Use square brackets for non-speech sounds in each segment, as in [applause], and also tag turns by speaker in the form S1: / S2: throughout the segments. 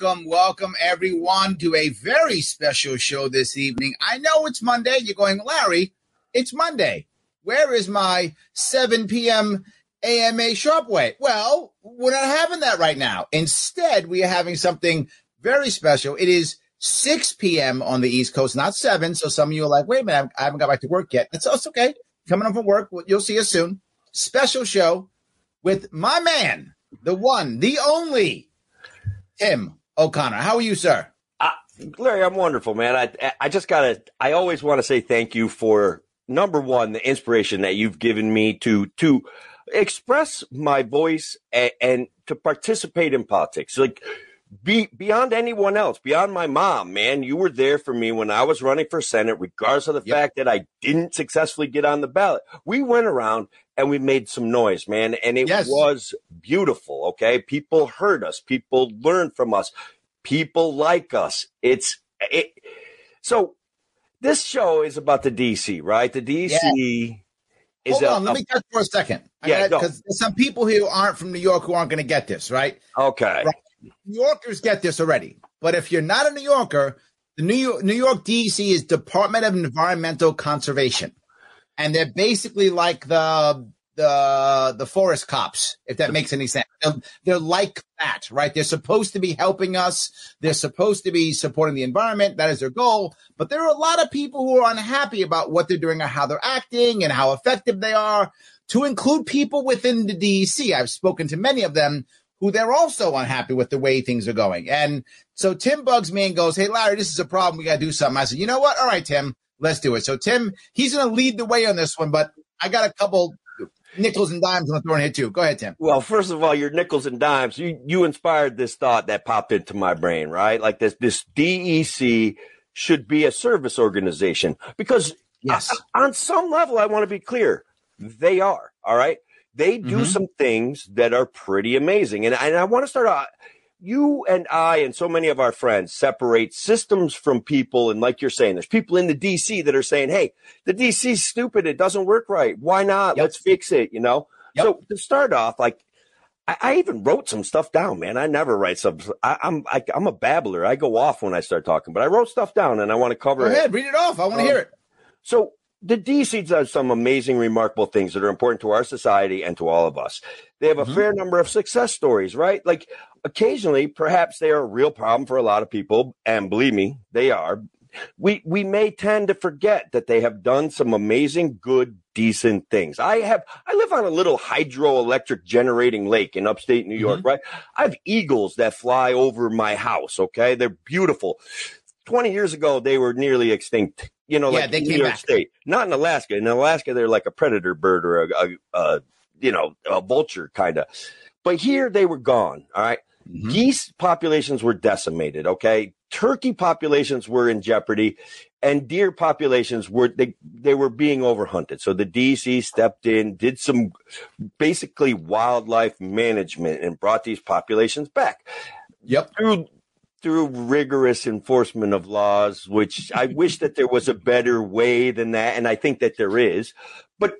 S1: welcome, welcome everyone to a very special show this evening. I know it's Monday. You're going, Larry, it's Monday. Where is my 7 p.m. AMA Sharpe Way? Well, we're not having that right now. Instead, we are having something very special. It is 6 p.m. on the East Coast, not 7. So some of you are like, wait a minute, I haven't got back to work yet. That's, that's okay. Coming up from work. You'll see us soon. Special show with my man, the one, the only, Tim O'Connor. How are you, sir?
S2: Uh, Larry, I'm wonderful, man. I I just gotta. I always want to say thank you for number one, the inspiration that you've given me to to express my voice and, and to participate in politics. Like be beyond anyone else, beyond my mom, man. You were there for me when I was running for Senate, regardless of the yep. fact that I didn't successfully get on the ballot. We went around and we made some noise, man. And it yes. was beautiful. Okay. People heard us. People learned from us. People like us. It's it. So this show is about the DEC, right? The DEC yeah. is.
S1: Hold a, on. Let me touch for a second. Yeah. Because some people who aren't from New York who aren't going to get this, right?
S2: Okay. Right.
S1: New Yorkers get this already. But if you're not a New Yorker, the New York, New York DEC is Department of Environmental Conservation and they're basically like the the the forest cops, if that makes any sense. They're, they're, like that, right? They're supposed to be helping us. They're supposed to be supporting the environment. That is their goal. But there are a lot of people who are unhappy about what they're doing or how they're acting and how effective they are. To include people within the DEC, I've spoken to many of them who they're also unhappy with the way things are going. And so Tim bugs me and goes, Hey, Larry, this is a problem. We got to do something. I said, You know what? All right, Tim, let's do it. So Tim, he's going to lead the way on this one, but I got a couple nickels and dimes on the throwing hit too. Go ahead, Tim.
S2: Well, first of all, your nickels and dimes, you, you inspired this thought that popped into my brain, right? Like this, this DEC should be a service organization because yes, on some level, I want to be clear. They are. All right. They do mm-hmm. some things that are pretty amazing. And, and I want to start out you and I and so many of our friends separate systems from people. And like you're saying, there's people in the DEC that are saying, Hey, the DEC's stupid. It doesn't work right. Why not? Yep. Let's fix it. You know? Yep. So to start off, like, I, I, even wrote some stuff down, man. I never write stuff. I, I'm, I, am a babbler. I go off when I start talking, but I wrote stuff down and I want to cover
S1: Go
S2: it.
S1: ahead, read it off. I want to um, hear it.
S2: So the DEC does some amazing, remarkable things that are important to our society and to all of us. They have a mm-hmm. fair number of success stories, right? Like occasionally, perhaps they are a real problem for a lot of people. And believe me, they are. We, we may tend to forget that they have done some amazing, good, decent things. I have, I live on a little hydroelectric generating lake in upstate New York, mm-hmm. right? I have eagles that fly over my house. Okay. They're beautiful. 20 years ago, they were nearly extinct you know, yeah, like they New York back. State, not in Alaska. In Alaska, they're like a predator bird or a, a, a you know, a vulture kind of. But here they were gone. All right. mm-hmm. Geese populations were decimated. Okay. Turkey populations were in jeopardy and deer populations were, they, they were being overhunted. So the DEC stepped in, did some basically wildlife management and brought these populations back.
S1: Yep.
S2: Through through rigorous enforcement of laws, which I [laughs] wish that there was a better way than that. And I think that there is, but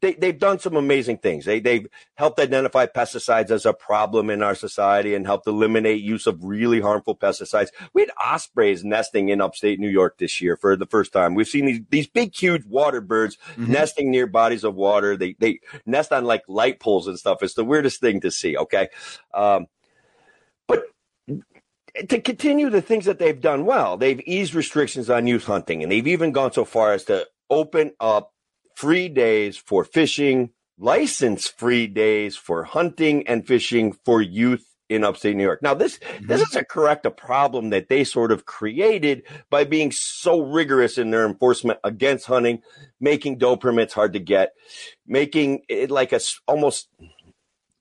S2: they, they've done some amazing things. They, they've helped identify pesticides as a problem in our society and helped eliminate use of really harmful pesticides. We had ospreys nesting in upstate New York this year for the first time. We've seen these, these big, huge water birds mm-hmm. nesting near bodies of water. They, they nest on like light poles and stuff. It's the weirdest thing to see. Okay. Um, to continue the things that they've done well, they've eased restrictions on youth hunting, and they've even gone so far as to open up free days for fishing, license free days for hunting and fishing for youth in upstate New York. Now, this mm-hmm. this is a correct a problem that they sort of created by being so rigorous in their enforcement against hunting, making doe permits hard to get, making it like a almost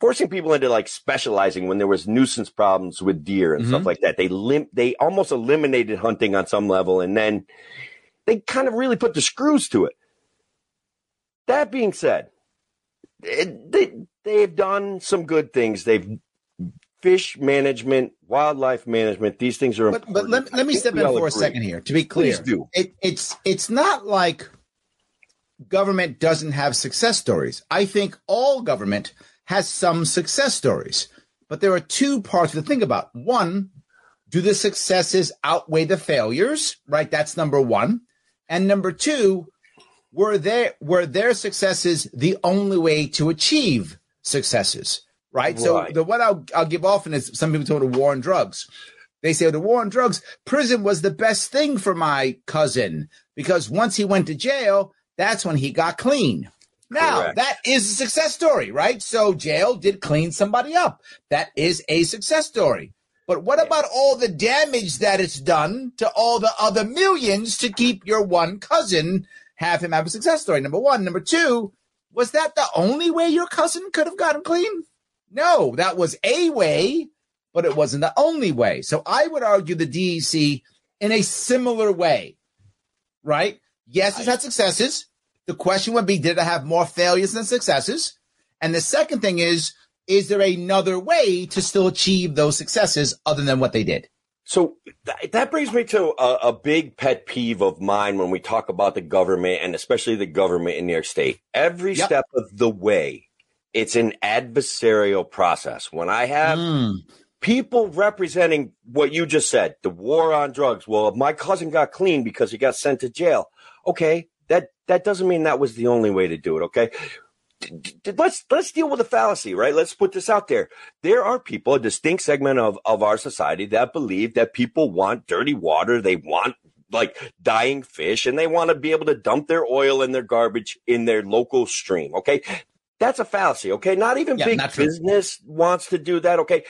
S2: forcing people into like specializing when there was nuisance problems with deer and mm-hmm. stuff like that. They lim- they almost eliminated hunting on some level and then they kind of really put the screws to it. That being said, it, they they've done some good things. They've fish management, wildlife management. These things are
S1: but, important. But let, let me step in for agree. a second here. To be clear, it, it's it's not like government doesn't have success stories. I think all government has some success stories. But there are two parts to think about. One, do the successes outweigh the failures? Right. That's number one. And number two, were their were their successes the only way to achieve successes? Right. right. So the one I'll I'll give often is some people talk about war on drugs. They say the war on drugs, prison was the best thing for my cousin because once he went to jail, that's when he got clean. Now, Correct. that is a success story, right? So jail did clean somebody up. That is a success story. But what about all the damage that it's done to all the other millions to keep your one cousin have him have a success story? Number one. Number two, was that the only way your cousin could have gotten clean? No, that was a way, but it wasn't the only way. So I would argue the DEC in a similar way, right? Yes, it's had successes. The question would be, did I have more failures than successes? And the second thing is, is there another way to still achieve those successes other than what they did?
S2: So th- that brings me to a, a, big pet peeve of mine when we talk about the government and especially the government in New York State. Every yep. step of the way, it's an adversarial process. When I have mm. people representing what you just said, the war on drugs. Well, if my cousin got clean because he got sent to jail, okay, that doesn't mean that was the only way to do it. Okay, let's let's deal with the fallacy, right? Let's put this out there. There are people, a distinct segment of of our society that believe that people want dirty water. They want like dying fish and they want to be able to dump their oil and their garbage in their local stream. Okay. That's a fallacy. Okay. Not even yeah, big not business wants to do that. Okay.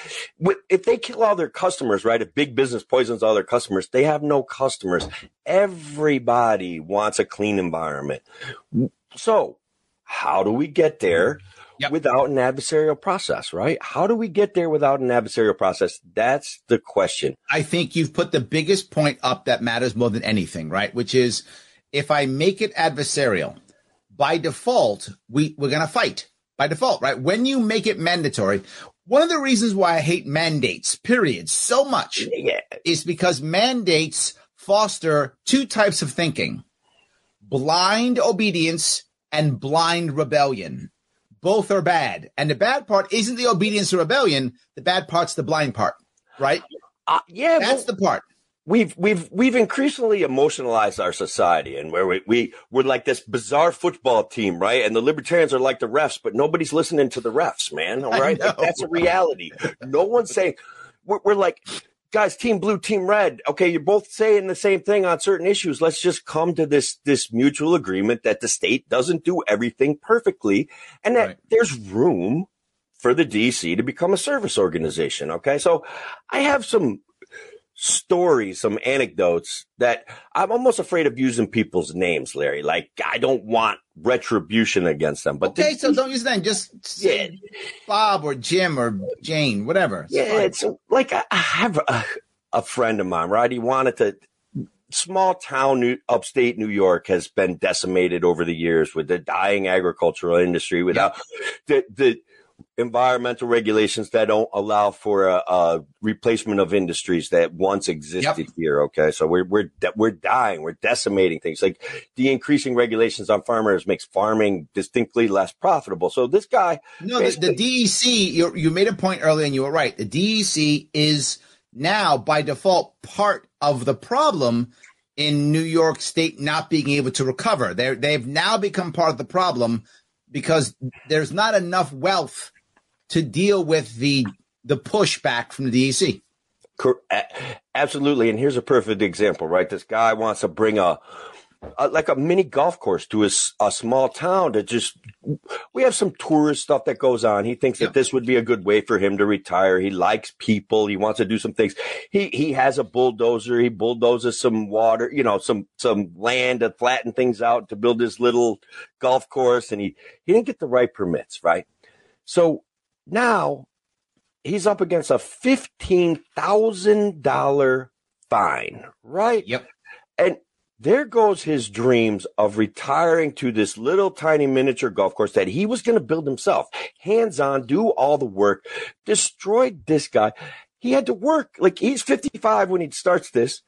S2: If they kill all their customers, right? If big business poisons all their customers, they have no customers. Everybody wants a clean environment. So how do we get there yep. without an adversarial process, right? How do we get there without an adversarial process? That's the question.
S1: I think you've put the biggest point up that matters more than anything, right? Which is if I make it adversarial, by default, we, we're going to fight by default, right? When you make it mandatory, one of the reasons why I hate mandates, period, so much yeah. is because mandates foster two types of thinking blind obedience and blind rebellion. Both are bad. And the bad part isn't the obedience or rebellion. The bad part's the blind part, right?
S2: Uh, yeah.
S1: That's the part.
S2: We've, we've, we've increasingly emotionalized our society and where we, we, we're like this bizarre football team, right? And the libertarians are like the refs, but nobody's listening to the refs, man. All right. Like, that's a reality. No one's saying, we're, we're like, guys, team blue, team red. Okay, you're both saying the same thing on certain issues. Let's just come to this this mutual agreement that the state doesn't do everything perfectly, and that right. there's room for the DEC to become a service organization. Okay, so I have some stories, some anecdotes that I'm almost afraid of using people's names, Larry. Like I don't want retribution against them. But
S1: okay, this, so don't use that. Just yeah. Bob or Jim or Jane, whatever.
S2: It's yeah, fine. it's like I have a, a friend of mine, right? He wanted to small town New, upstate New York has been decimated over the years with the dying agricultural industry without the the environmental regulations that don't allow for a, a replacement of industries that once existed yep. here. Okay, so we're we're we're dying, we're decimating things. Like the increasing regulations on farmers makes farming distinctly less profitable. So this guy,
S1: no, the, the DEC. You you made a point earlier, and you were right. The DEC is now by default part of the problem in New York State not being able to recover. They they've now become part of the problem because there's not enough wealth to deal with the the pushback from the DEC.
S2: Absolutely, and here's a perfect example, right? This guy wants to bring a, a like a mini golf course to a, a, small town to just. We have some tourist stuff that goes on. He thinks that this would be a good way for him to retire. He likes people. He wants to do some things. He he has a bulldozer. He bulldozes some water, you know, some some land to flatten things out to build his little golf course, and he he didn't get the right permits, right? So now he's up against a $15,000 fine, right?
S1: Yep.
S2: And there goes his dreams of retiring to this little tiny miniature golf course that he was going to build himself, hands on, do all the work, destroyed this guy. He had to work like he's 55 when he starts this.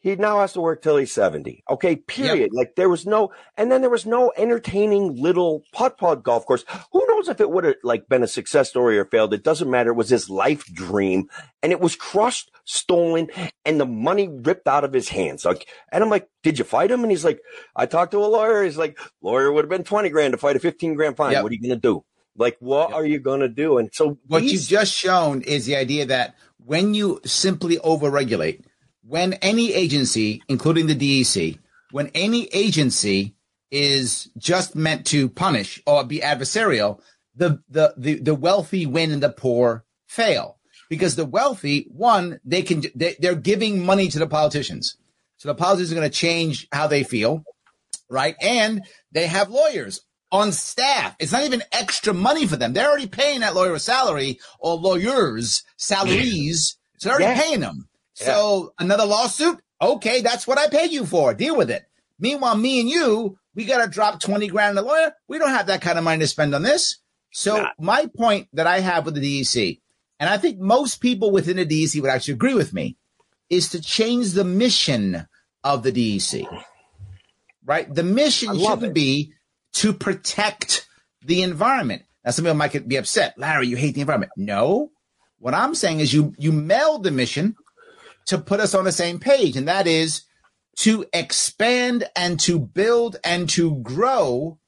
S2: He now has to work till he's 70. Okay, period. Yep. Like there was no, and then there was no entertaining little putt putt golf course. Who knows if it would have like been a success story or failed? It doesn't matter. It was his life dream and it was crushed, stolen, and the money ripped out of his hands. Like, and I'm like, did you fight him? And he's like, I talked to a lawyer. He's like, lawyer would have been 20 grand to fight a 15 grand fine. Yep. What are you going to do? Like, what yep. are you going to do? And so
S1: what you've just shown is the idea that when you simply overregulate, when any agency, including the DEC, when any agency is just meant to punish or be adversarial, the, the, the, the wealthy win and the poor fail. Because the wealthy, one, they can, they, they're giving money to the politicians. So the politicians are going to change how they feel, right? And they have lawyers on staff. It's not even extra money for them. They're already paying that lawyer a salary or lawyers salaries. So they're already yeah. paying them. So yeah. another lawsuit. Okay. That's what I pay you for. Deal with it. Meanwhile, me and you, we got to drop 20 grand on a lawyer. We don't have that kind of money to spend on this. So nah. my point that I have with the DEC, and I think most people within the DEC would actually agree with me, is to change the mission of the DEC. Right? The mission shouldn't it. be to protect the environment. Now, some people might be upset. Larry, you hate the environment. No. What I'm saying is you you meld the mission to put us on the same page, and that is to expand and to build and to grow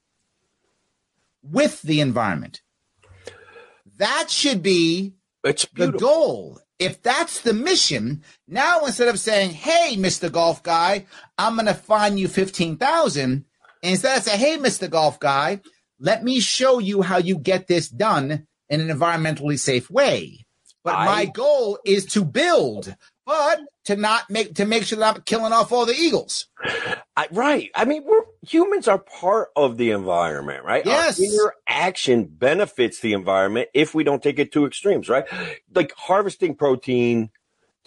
S1: with the environment. That should be the goal. If that's the mission, now instead of saying, "Hey, Mr. Golf Guy, I'm going to fine you fifteen thousand, instead of say, "Hey, Mr. Golf Guy, let me show you how you get this done in an environmentally safe way." But I, my goal is to build but to not make to make sure that I'm killing off all the eagles.
S2: I, right. I mean, we're humans are part of the environment, right?
S1: Yes.
S2: Our action benefits the environment if we don't take it to extremes, right? Like harvesting protein,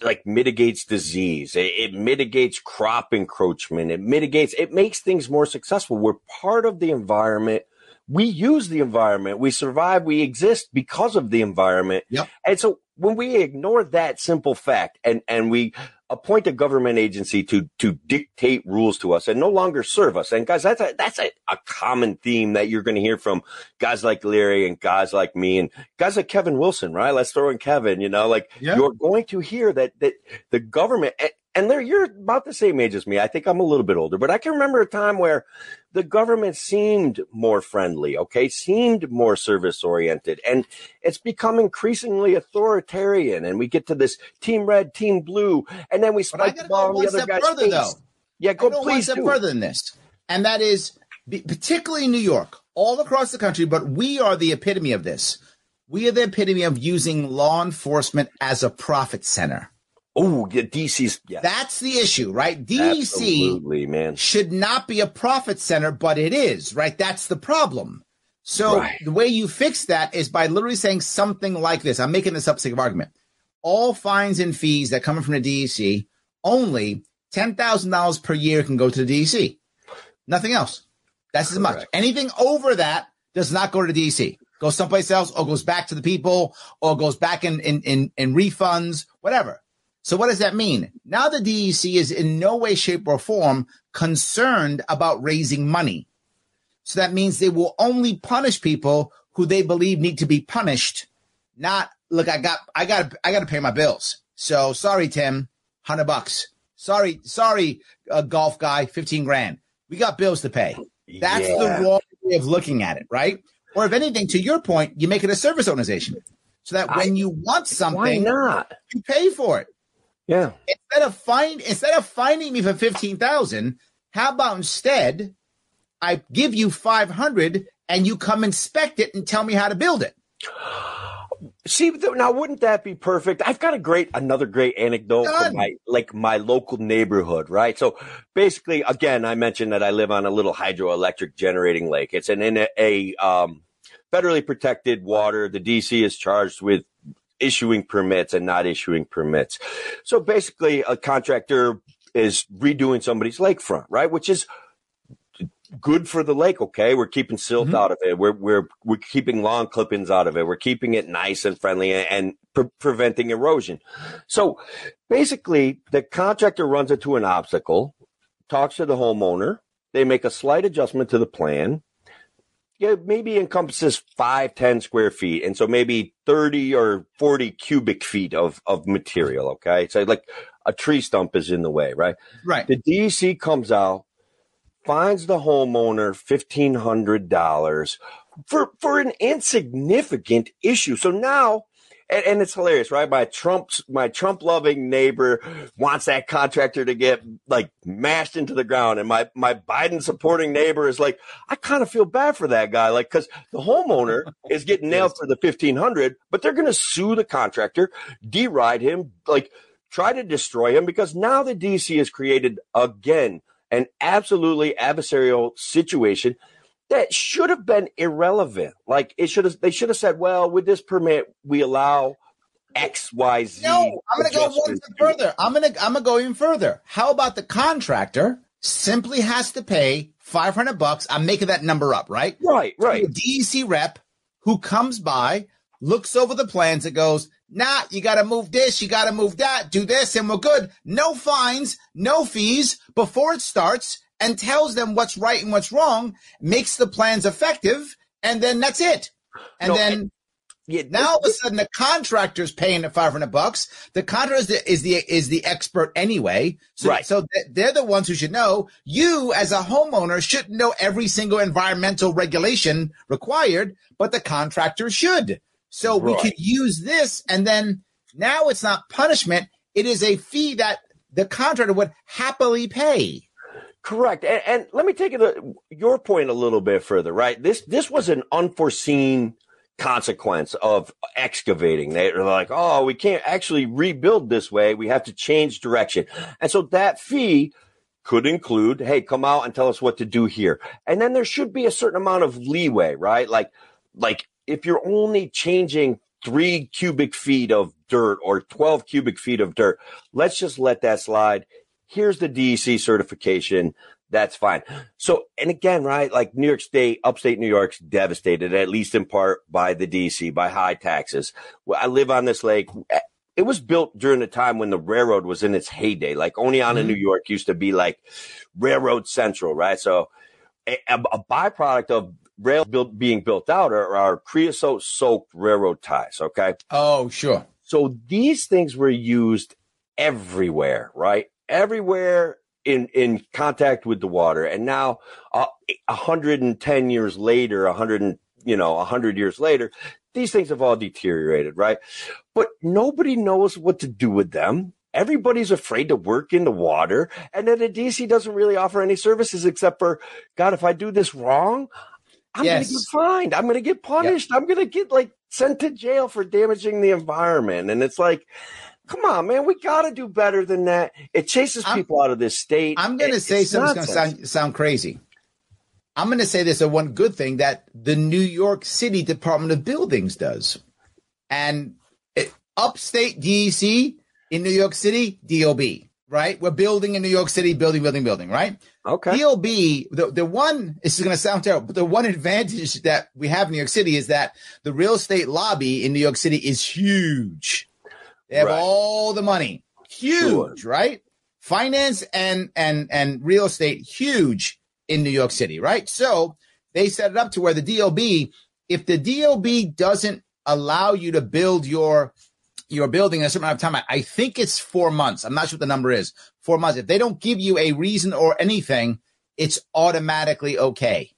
S2: like mitigates disease. It, it, mitigates crop encroachment. It mitigates, it makes things more successful. We're part of the environment. We use the environment. We survive. We exist because of the environment.
S1: Yep.
S2: And so when we ignore that simple fact and, and we appoint a government agency to, to dictate rules to us and no longer serve us. And guys, that's a, that's a, a common theme that you're going to hear from guys like Larry and guys like me and guys like Kevin Wilson, right? Let's throw in Kevin, you know, like yeah. you're going to hear that, that the government, and Larry, you're about the same age as me. I think I'm a little bit older, but I can remember a time where the government seemed more friendly, okay, seemed more service oriented, and it's become increasingly authoritarian. And we get to this team red, team blue, and then we spike the ball on the other guy's further, face. Though. Yeah, go, please.
S1: One step further than this, and that is particularly in New York, all across the country, but we are the epitome of this. We are the epitome of using law enforcement as a profit center.
S2: Oh, yeah, DEC's. Yeah.
S1: That's the issue, right? DEC
S2: Absolutely, man.
S1: should not be a profit center, but it is, right? That's the problem. So right. the way you fix that is by literally saying something like this. I'm making this up sake of argument. All fines and fees that come from the DEC, only $10,000 per year can go to the DEC. Nothing else. That's Correct. as much. Anything over that does not go to the DEC. Goes someplace else or goes back to the people or goes back in, in, in, in refunds, whatever. So what does that mean? Now the DEC is in no way, shape, or form concerned about raising money. So that means they will only punish people who they believe need to be punished. Not look, I got, I got, I got to pay my bills. So sorry, Tim, hundred bucks. Sorry, sorry, uh, golf guy, fifteen grand. We got bills to pay. That's yeah. the wrong way of looking at it, right? Or if anything, to your point, you make it a service organization so that when I, you want something, why
S2: not?
S1: You pay for it.
S2: Yeah.
S1: Instead of find instead of finding me for fifteen thousand, how about instead I give you five hundred and you come inspect it and tell me how to build it?
S2: See, now wouldn't that be perfect? I've got a great, another great anecdote Done. from my, like my local neighborhood, right? So basically, again, I mentioned that I live on a little hydroelectric generating lake. It's an, in a, a um, federally protected water. The DEC is charged with issuing permits and not issuing permits. So basically, a contractor is redoing somebody's lakefront, right? Which is good for the lake. Okay, we're keeping silt mm-hmm. out of it. We're we're we're keeping lawn clippings out of it. We're keeping it nice and friendly and, and pre- preventing erosion. So basically, the contractor runs into an obstacle, talks to the homeowner. They make a slight adjustment to the plan yeah, maybe encompasses five, 10 square feet. And so maybe 30 or 40 cubic feet of, of material. Okay. So like a tree stump is in the way, right?
S1: Right.
S2: The DEC comes out, finds the homeowner $1,500 for, for an insignificant issue. So now and, and, it's hilarious, right? My Trump's my Trump loving neighbor wants that contractor to get like mashed into the ground, and my my Biden supporting neighbor is like, I kind of feel bad for that guy, like because the homeowner [laughs] is getting nailed for the fifteen hundred, but they're going to sue the contractor, deride him, like try to destroy him because now the DEC has created again an absolutely adversarial situation that should have been irrelevant. Like it should have, they should have said, well, with this permit, we allow X, Y, Z.
S1: No, I'm going to go one step further. I'm going to, I'm going to go even further. How about the contractor simply has to pay 500 bucks? I'm making that number up, right?
S2: Right, right.
S1: DEC rep who comes by, looks over the plans and goes, nah, you got to move this, you got to move that, do this, and we're good. No fines, no fees before it starts and tells them what's right and what's wrong, makes the plans effective, and then that's it. And no, then yeah, now all of a sudden the contractor's paying the 500 bucks. The contractor is the, is the, is the expert anyway. So,
S2: right.
S1: so they're the ones who should know. You as a homeowner shouldn't know every single environmental regulation required, but the contractor should. So right. we could use this and then now it's not punishment. It is a fee that the contractor would happily pay.
S2: Correct. And, and let me take your point a little bit further, right? This this was an unforeseen consequence of excavating. They're like, oh, we can't actually rebuild this way. We have to change direction. And so that fee could include, hey, come out and tell us what to do here. And then there should be a certain amount of leeway, right? Like, like if you're only changing three cubic feet of dirt or 12 cubic feet of dirt, let's just let that slide here's the DEC certification. That's fine. So, and again, right, like New York State, upstate New York's devastated, at least in part by the DEC, by high taxes. I live on this lake. It was built during the time when the railroad was in its heyday. Like Oneonta, mm-hmm. New York used to be like railroad central, right? So a, a byproduct of rail build, being built out are, are creosote soaked railroad ties. Okay.
S1: Oh, sure.
S2: So these things were used everywhere, right? Everywhere in in contact with the water. And now uh, 110 years later 100 you know 100 years later these things have all deteriorated right? But nobody knows what to do with them. Everybody's afraid to work in the water. And then the DEC doesn't really offer any services except for god if i do this wrong i'm yes. gonna get fined. I'm gonna get punished. Yep. i'm gonna get like sent to jail for damaging the environment. And it's like Come on, man. We got to do better than that. It chases I'm, people out of this state.
S1: I'm going to say something's going to sound, sound crazy. I'm going to say this a one good thing that the New York City Department of Buildings does. And it, upstate DEC in New York City, DOB, right? We're building in New York City, building, building, building, right?
S2: Okay.
S1: DOB, the, the one, this is going to sound terrible, but the one advantage that we have in New York City is that the real estate lobby in New York City is huge. They have right. all the money. Huge, sure. right? Finance and and and real estate huge in New York City, right? So they set it up to where the DOB, if the DOB doesn't allow you to build your your building in a certain amount of time, I, I think it's four months. I'm not sure what the number is. Four months. If they don't give you a reason or anything, it's automatically okay.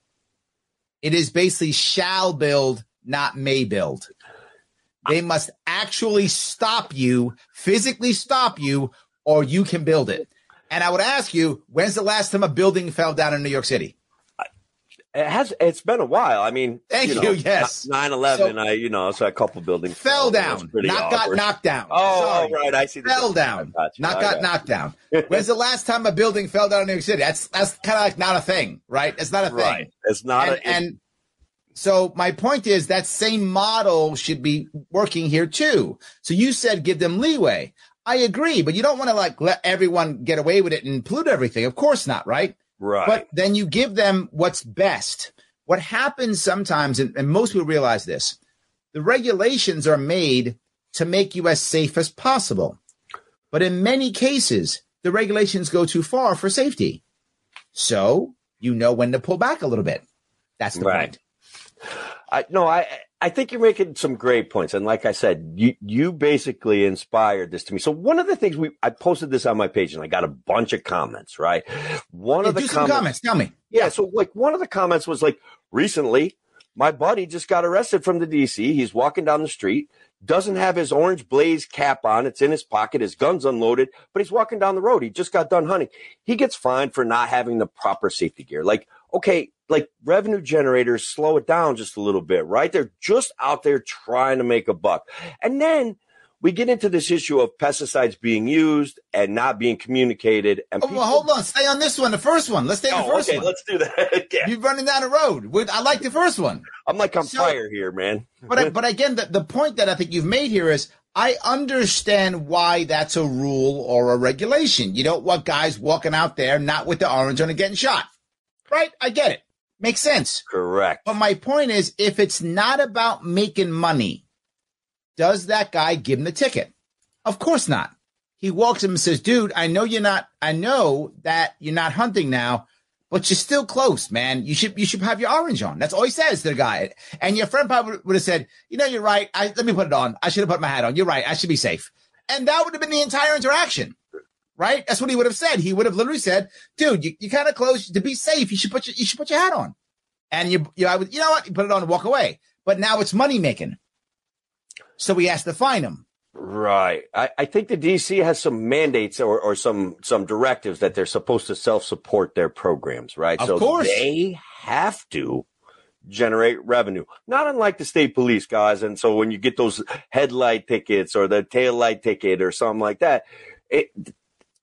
S1: It is basically shall build, not may build. They must actually stop you, physically stop you, or you can build it. And I would ask you, when's the last time a building fell down in New York City?
S2: It has. It's been a while. I mean,
S1: thank you.
S2: you know, [laughs]
S1: yes,
S2: nine eleven. I you know, so a couple buildings
S1: fell down. Not got knocked down.
S2: Oh, oh, right. I see.
S1: Fell down. Not got knocked down. When's the last time a building fell down in New York City? That's that's kind of like not a thing, right? It's not a thing. Right.
S2: It's not.
S1: And,
S2: a,
S1: and so my point is that same model should be working here too. So you said give them leeway. I agree, but you don't want to like let everyone get away with it and pollute everything. Of course not, right?
S2: Right.
S1: But then you give them what's best. What happens sometimes, and, and most people realize this, the regulations are made to make you as safe as possible. But in many cases, the regulations go too far for safety. So you know when to pull back a little bit. That's the right. point.
S2: I no, I I think you're making some great points, and like I said, you you basically inspired this to me. So one of the things we I posted this on my page, and I got a bunch of comments. Right, one
S1: Yeah,
S2: of the
S1: some comments. Tell me.
S2: yeah, so like one of the comments was like, recently, my buddy just got arrested from the DEC. He's walking down the street, doesn't have his orange blaze cap on. It's in his pocket. His gun's unloaded, but he's walking down the road. He just got done hunting. He gets fined for not having the proper safety gear. Like, okay, like revenue generators, slow it down just a little bit, right? They're just out there trying to make a buck. And then we get into this issue of pesticides being used and not being communicated. And
S1: Oh, well, hold on. Stay on this one. The first one. Let's stay on the
S2: Oh,
S1: first
S2: okay,
S1: one.
S2: let's do that. [laughs] yeah.
S1: You're running down the road. With- I like the first one.
S2: I'm like on
S1: So-
S2: fire here, man.
S1: But I, [laughs] but again, the, the point that I think you've made here is I understand why that's a rule or a regulation. You don't want guys walking out there not with the orange on and getting shot. Right? I get it. Makes sense.
S2: Correct.
S1: But my point is, if it's not about making money, does that guy give him the ticket? Of course not. He walks him and says, dude, I know you're not, I know that you're not hunting now, but you're still close, man. You should, you should have your orange on. That's all he says to the guy. And your friend probably would have said, you know, you're right. I, let me put it on. I should have put my hat on. You're right. I should be safe. And that would have been the entire interaction. Right? That's what he would have said. He would have literally said, dude, you, you're kind of close to be safe. You should put your, you should put your hat on. And you, you, I would, you know what? You put it on and walk away. But now it's money making. So we has to fine him.
S2: Right. I, I think the DEC has some mandates or, or some some directives that they're supposed to self support their programs, right?
S1: Of
S2: so
S1: course.
S2: they have to generate revenue. Not unlike the state police guys. And so when you get those headlight tickets or the tail light ticket or something like that, it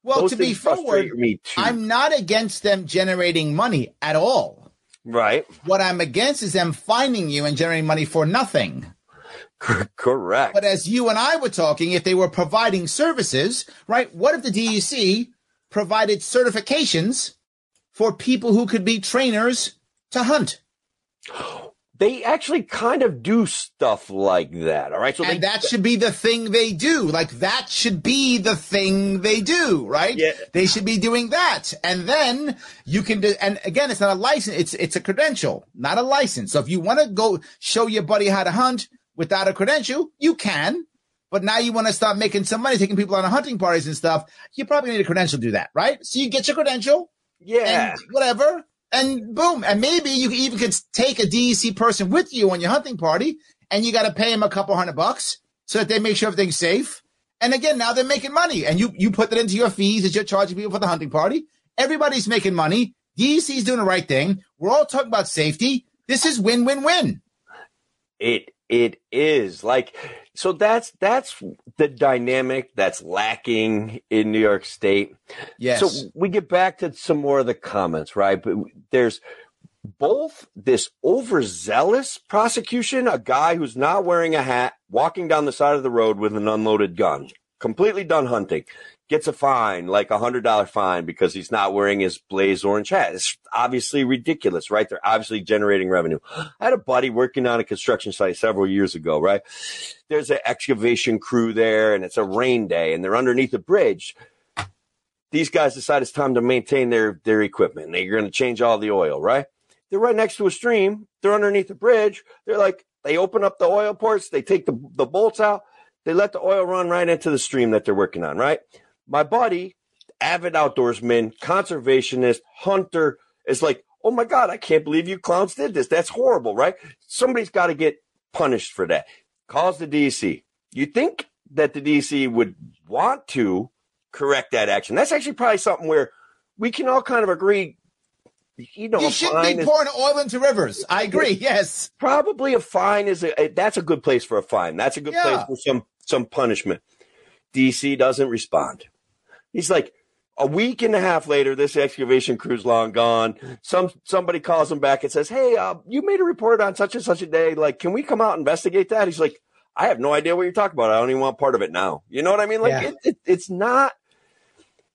S1: Well,
S2: those
S1: to be forward. I'm not against them generating money at all.
S2: right.
S1: What I'm against is them finding you and generating money for nothing. [laughs]
S2: Correct.
S1: But as you and I were talking, if they were providing services, right? What if the DEC provided certifications for people who could be trainers to hunt? [gasps]
S2: they actually kind of do stuff like that. All right. So they,
S1: that should be the thing they do. Like that should be the thing they do, right?
S2: Yeah.
S1: They should be doing that. And then you can do, and again, it's not a license. It's, it's a credential, not a license. So if you want to go show your buddy how to hunt without a credential, you can. But now you want to start making some money, taking people on hunting parties and stuff. You probably need a credential to do that, right? So you get your credential
S2: yeah.
S1: and whatever, and boom. And maybe you even could take a DEC person with you on your hunting party, and you got to pay them a couple hundred bucks so that they make sure everything's safe. And again, now they're making money, and you you put that into your fees that you're charging people for the hunting party. Everybody's making money. DEC's doing the right thing. We're all talking about safety. This is win win win.
S2: It it is like so that's that's the dynamic that's lacking in New York State.
S1: Yes.
S2: So we get back to some more of the comments, right? But there's both this overzealous prosecution, a guy who's not wearing a hat, walking down the side of the road with an unloaded gun, completely done hunting, gets a fine, like a hundred dollar fine because he's not wearing his blaze orange hat. It's obviously ridiculous, right? They're obviously generating revenue. [gasps] I had a buddy working on a construction site several years ago, right? There's an excavation crew there and it's a rain day and they're underneath a bridge these guys decide it's time to maintain their their equipment. They're going to change all the oil, right? They're right next to a stream. They're underneath a bridge. They're like they open up the oil ports. They take the the bolts out. They let the oil run right into the stream that they're working on, right? My buddy, avid outdoorsman, conservationist, hunter, is like, oh my god, I can't believe you clowns did this. That's horrible, right? Somebody's got to get punished for that. Calls the DEC. You think that the DEC would want to correct that action. That's actually probably something where we can all kind of agree. You know,
S1: You shouldn't be
S2: is
S1: pouring oil into rivers. I agree. Yes.
S2: probably a fine is a that's a good place for a fine. That's a good place for some some punishment. DEC doesn't respond. He's like a week and a half later, this excavation crew's long gone. Some somebody calls him back and says, "Hey, uh, you made a report on such and such a day. Like, can we come out and investigate that?" He's like, "I have no idea what you're talking about. I don't even want part of it now." You know what I mean? Like,
S1: Yeah.
S2: it, it, it's not.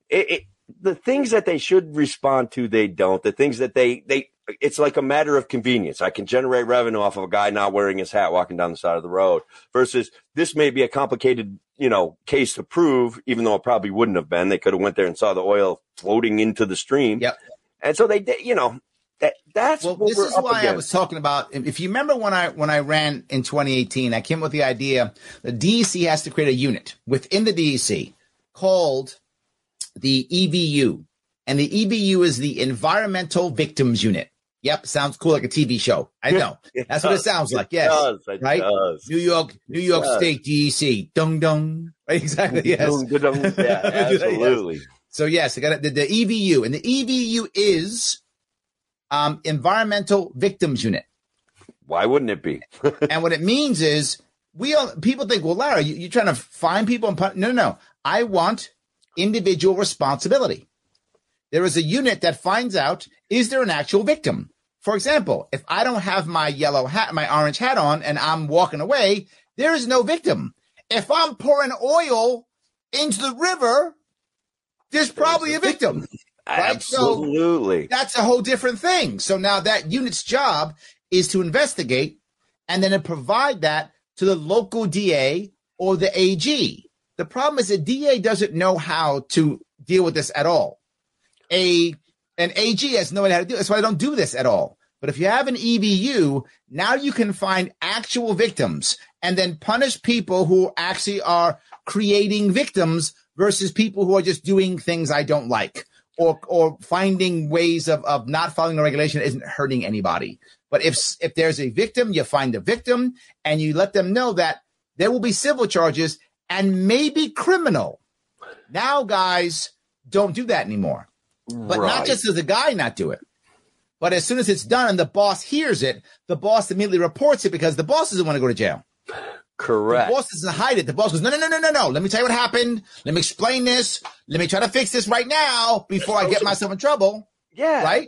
S2: It, it, the things that they should respond to, they don't. The things that they they it's like a matter of convenience. I can generate revenue off of a guy not wearing his hat walking down the side of the road versus this may be a complicated, you know, case to prove, even though it probably wouldn't have been. They could have went there and saw the oil floating into the stream.
S1: Yep.
S2: And so they did, you know, that That's
S1: well,
S2: what
S1: this
S2: we're
S1: is why I was talking about. If you remember when I when I ran in 2018, I came up with the idea the DEC has to create a unit within the DEC called the EVU, and the EVU is the Environmental Victims Unit. Yep, sounds cool like a TV show. I know.
S2: It
S1: That's what it sounds like.
S2: It
S1: Yes,
S2: does. It
S1: right?
S2: does.
S1: New York, New York
S2: does.
S1: State DEC. Dung dung. Right, [laughs] exactly. Yes.
S2: Yeah,
S1: Yes.
S2: absolutely.
S1: So yes, I got. The, the EVU, and the EVU is um, Environmental Victims Unit.
S2: Why wouldn't it be?
S1: and what it means is we all, people think, well, Larry, you, you're trying to find people and pun-. no, no, no. I want individual responsibility. There is a unit that finds out is there an actual victim. For example, if I don't have my yellow hat, my orange hat on, and I'm walking away, there is no victim. If I'm pouring oil into the river, there's probably a victim. Right? So-
S2: Absolutely.
S1: That's a whole different thing. So now that unit's job is to investigate and then to provide that to the local DA or the AG. The problem is the DA doesn't know how to deal with this at all. A an AG has no idea how to do it. That's why I don't do this at all. But if you have an EVU, now you can find actual victims and then punish people who actually are creating victims versus people who are just doing things I don't like or or finding ways of, of not following the regulation isn't hurting anybody. But if if there's a victim, you find the victim and you let them know that there will be civil charges and maybe criminal. Now, guys, don't do that anymore. But not just as a guy not do it. But as soon as it's done and the boss hears it, the boss immediately reports it because the boss doesn't want to go to jail.
S2: correct.
S1: The boss doesn't hide it. The boss goes, no, no, no, no, no, no. Let me tell you what happened. Let me explain this. Let me try to fix this right now before I get myself in trouble.
S2: yeah.
S1: Right?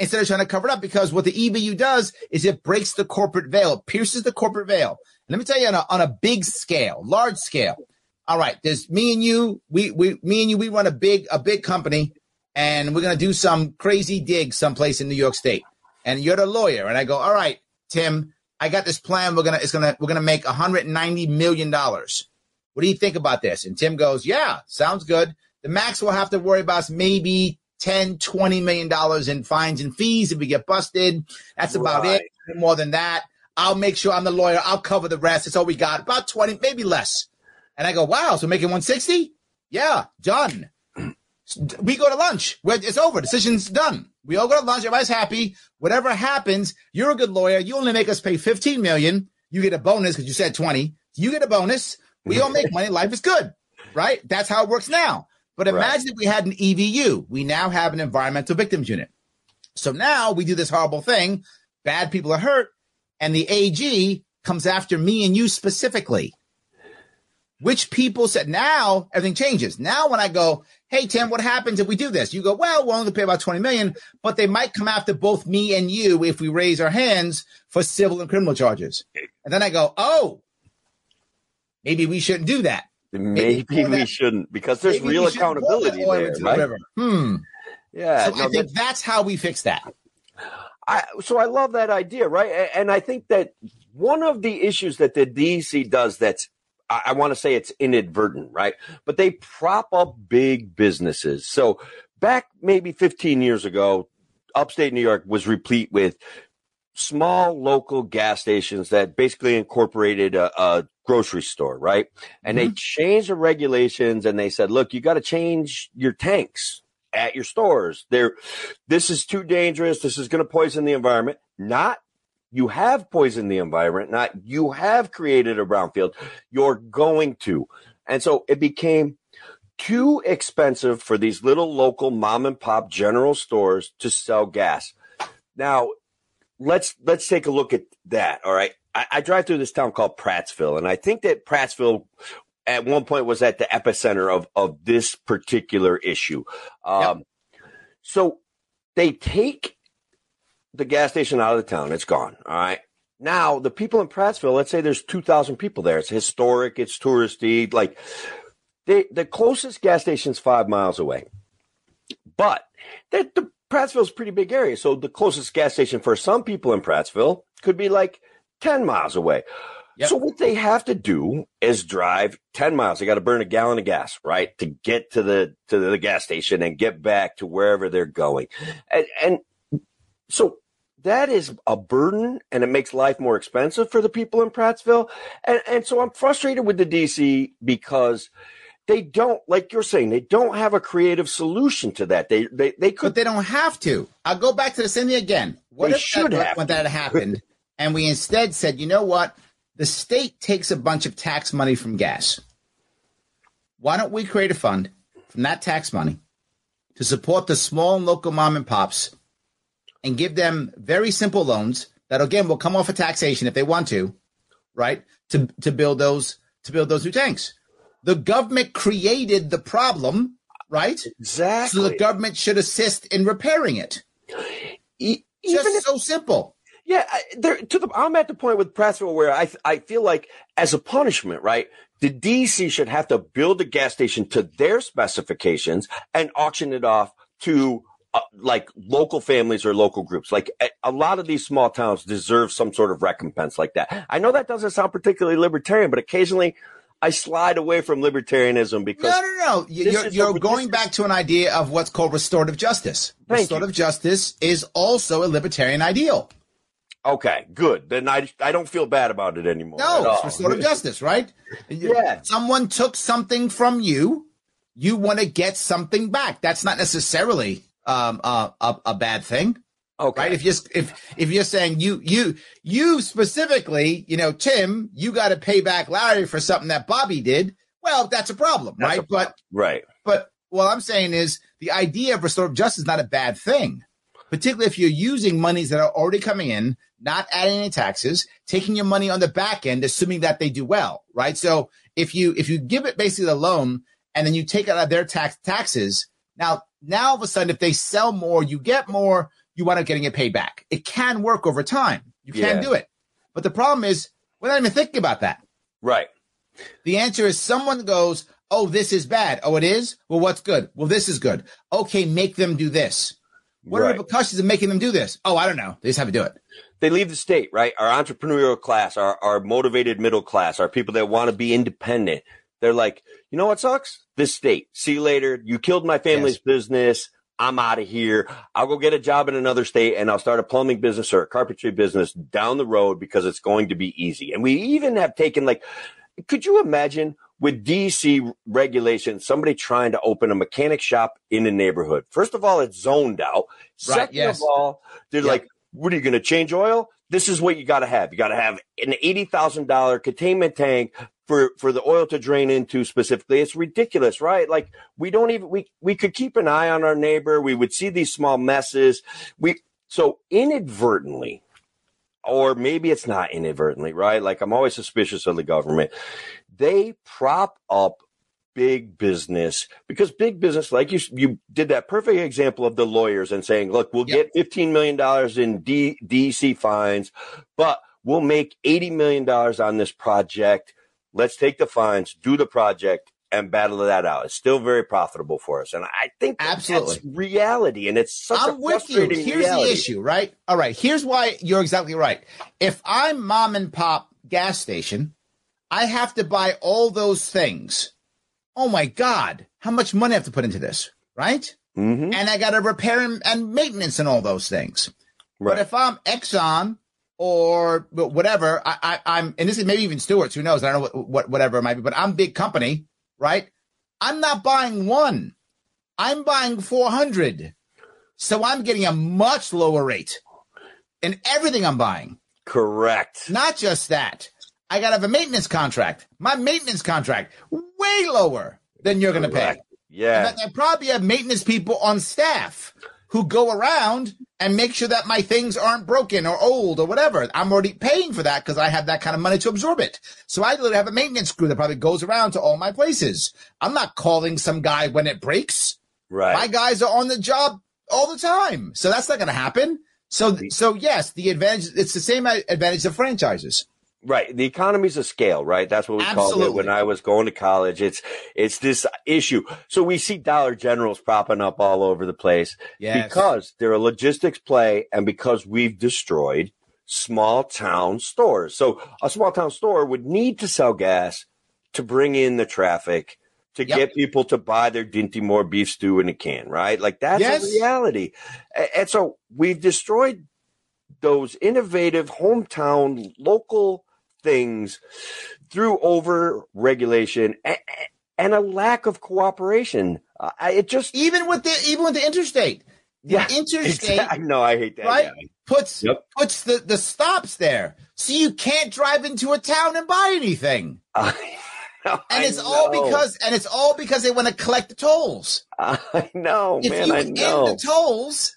S1: Instead of trying to cover it up, because what the EVU does is it breaks the corporate veil, it pierces the corporate veil. And let me tell you on a, on a big scale, large scale. All right, there's me and you. We we me and you. We run a big a big company, and we're gonna do some crazy dig someplace in New York State. And you're the lawyer, and I go, all right, Tim, I got this plan. We're gonna it's gonna we're gonna make 190 million dollars. What do you think about this? And Tim goes, yeah, sounds good. The max we'll have to worry about is maybe 10, 20 million dollars in fines and fees if we get busted. That's about
S2: Right.
S1: it. More than that. I'll make sure I'm the lawyer. I'll cover the rest. That's all we got. About 20, maybe less. And I go, wow, so making 160? Yeah, done. We go to lunch. It's over. Decision's done. We all go to lunch. Everybody's happy. Whatever happens, you're a good lawyer. You only make us pay 15 million. You get a bonus because you said 20. You get a bonus. We all make money. Life is good. Right? That's how it works now. But
S2: Right.
S1: imagine if we had an EVU. We now have an environmental victims unit. So now we do this horrible thing. Bad people are hurt. And the AG comes after me and you specifically. Which people said now everything changes. Now when I go, hey Tim, what happens if we do this? You go, well, we'll only pay about 20 million, but they might come after both me and you if we raise our hands for civil and criminal charges. And then I go, oh, maybe we shouldn't do that.
S2: Maybe
S1: pour
S2: we
S1: that-
S2: shouldn't because there's
S1: Maybe
S2: real accountability there,
S1: the
S2: right?
S1: river. Hmm.
S2: Yeah.
S1: So
S2: no,
S1: I think that's how we fix that.
S2: I, so I love that idea, right? And I think that one of the issues that the DEC does that's I, I want to say it's inadvertent, right? But they prop up big businesses. So back maybe 15 years ago, upstate New York was replete with small local gas stations that basically incorporated a, a grocery store, right? And they mm-hmm. changed the regulations and they said, look, you got to change your tanks at your stores. They're, this is too dangerous. This is going to poison the environment. Not you have poisoned the environment, not you have created a brownfield. You're going to. And so it became too expensive for these little local mom and pop general stores to sell gas. Now, let's let's take a look at that. All right. I, I drive through this town called Prattsville, and I think that Prattsville at one point was at the epicenter of of this particular issue. Um, So they take the gas station out of the town; it's gone. All right. Now the people in Prattsville, let's say there's two thousand people there. It's historic, it's touristy. Like they, the closest gas station's five miles away, but the, the Prattsville's a pretty big area. So the closest gas station for some people in Prattsville could be like 10 miles away.
S1: Yep.
S2: So what they have to do is drive 10 miles. They got to burn a gallon of gas, right? To get to the, to the gas station and get back to wherever they're going. And, and so that is a burden and it makes life more expensive for the people in Prattsville. And, and so I'm frustrated with the DC because they don't, like you're saying, they don't have a creative solution to that. They, they, they could.
S1: But they don't have to. I'll go back to the same thing again. What
S2: They
S1: if
S2: should
S1: that,
S2: have
S1: when
S2: to.
S1: that happened [laughs] and we instead said, you know what? The state takes a bunch of tax money from gas. Why don't we create a fund from that tax money to support the small and local mom and pops and give them very simple loans that again will come off of taxation if they want to, right? To to build those to build those new tanks. The government created the problem, right?
S2: Exactly.
S1: So the government should assist in repairing it.
S2: E-
S1: Just
S2: if
S1: so simple.
S2: Yeah, there to the I'm at the point with Prattsville where I I feel like as a punishment, right? The DC should have to build a gas station to their specifications and auction it off to uh, like local families or local groups. Like a, a lot of these small towns deserve some sort of recompense like that. I know that doesn't sound particularly libertarian, but occasionally I slide away from libertarianism because
S1: No, no, no. You- You're, you're going back to an idea of what's called restorative justice.
S2: Thank
S1: restorative justice is also a libertarian ideal.
S2: okay, good. Then I I don't feel bad about it anymore.
S1: No, it's restorative justice, right? [laughs]
S2: Yeah.
S1: Someone took something from you. You want to get something back. That's not necessarily um, uh, a, a bad thing.
S2: Okay.
S1: right? If you're if if you're saying you you you specifically, you know, Tim, you got to pay back Larry for something that Bobby did. Well, that's a problem,
S2: That's
S1: right?
S2: a problem. right.
S1: But but what I'm saying is the idea of restorative justice is not a bad thing, particularly if you're using monies that are already coming in, not adding any taxes, taking your money on the back end, assuming that they do well, right? So if you if you give it basically the loan and then you take it out of their tax taxes, now now all of a sudden if they sell more, you get more, you wind up getting it paid back. It can work over time. You can
S2: Yeah.
S1: do it. But the problem is we're not even thinking about that.
S2: Right.
S1: The answer is someone goes, Oh, this is bad. Oh, it is? Well, what's good? Well, this is good. Okay, make them do this. What are the repercussions of making them do this? Oh, I don't know. They just have to do it.
S2: they leave the state, right? Our entrepreneurial class, our, our motivated middle class, our people that want to be independent. They're like, you know what sucks? This state. See you later. You killed my family's
S1: Yes.
S2: business. I'm out of here. I'll go get a job in another state and I'll start a plumbing business or a carpentry business down the road because it's going to be easy. And we even have taken like, could you imagine with DC regulation, somebody trying to open a mechanic shop in a neighborhood? First of all, it's zoned out.
S1: Right,
S2: Second
S1: yes.
S2: of all, they're
S1: Yep.
S2: like, what are you going to change oil? This is what you got to have. You got to have an eighty thousand dollar containment tank for for the oil to drain into specifically. It's ridiculous, right? Like we don't even we we could keep an eye on our neighbor. We would see these small messes. We so inadvertently, or maybe it's not inadvertently, right? Like I'm always suspicious of the government. They prop up big business because big business, like you, you did that perfect example of the lawyers and saying, look, we'll
S1: Yep.
S2: get $15 million in D, DC fines, but we'll make $80 million on this project. Let's take the fines, do the project and battle that out. It's still very profitable for us. And I think
S1: Absolutely.
S2: that's reality. And it's such a
S1: I'm with you. Here's
S2: reality.
S1: the issue, right? All right. Here's why you're exactly right. If I'm mom and pop gas station, I have to buy all those things. Oh my God. How much money I have to put into this, right?
S2: Mhm.
S1: And I got to repair and, and maintenance and all those things.
S2: Right.
S1: But if I'm Exxon or whatever, I, I, I'm, and this is maybe even Stewart's, who knows? I don't know what, what, whatever it might be, but I'm big company, right? I'm not buying one. I'm buying 400. So I'm getting a much lower rate in everything I'm buying.
S2: Correct.
S1: Not just that. I got to have a maintenance contract. My maintenance contract way lower than you're going to pay.
S2: Yeah.
S1: And I probably have maintenance people on staff who go around and make sure that my things aren't broken or old or whatever. I'm already paying for that because I have that kind of money to absorb it. So I literally have a maintenance crew that probably goes around to all my places. I'm not calling some guy when it breaks.
S2: right.
S1: My guys are on the job all the time. So that's not going to happen. So, so yes, the advantage, it's the same advantage of franchises.
S2: Right. The economies of scale, right? That's what we called it when I was going to college. It's it's this issue. So we see Dollar Generals propping up all over the place
S1: Yes.
S2: because they're a logistics play and because we've destroyed small town stores. So a small town store would need to sell gas to bring in the traffic to
S1: Yep.
S2: get people to buy their Dinty Moore beef stew in a can, right? Like that's
S1: Yes.
S2: a reality. And so we've destroyed those innovative hometown local things through over regulation and, and a lack of cooperation. Uh, it just
S1: even with the even with the interstate. The
S2: yeah, [laughs]
S1: interstate.
S2: Exactly. No, I hate that.
S1: Right? Puts
S2: Yep.
S1: puts the the stops there, so you can't drive into a town and buy anything. [laughs]
S2: I know,
S1: And
S2: I
S1: it's all because and it's all because they want to collect the tolls. [laughs]
S2: I know,
S1: if
S2: man.
S1: you
S2: I
S1: end
S2: know.
S1: the tolls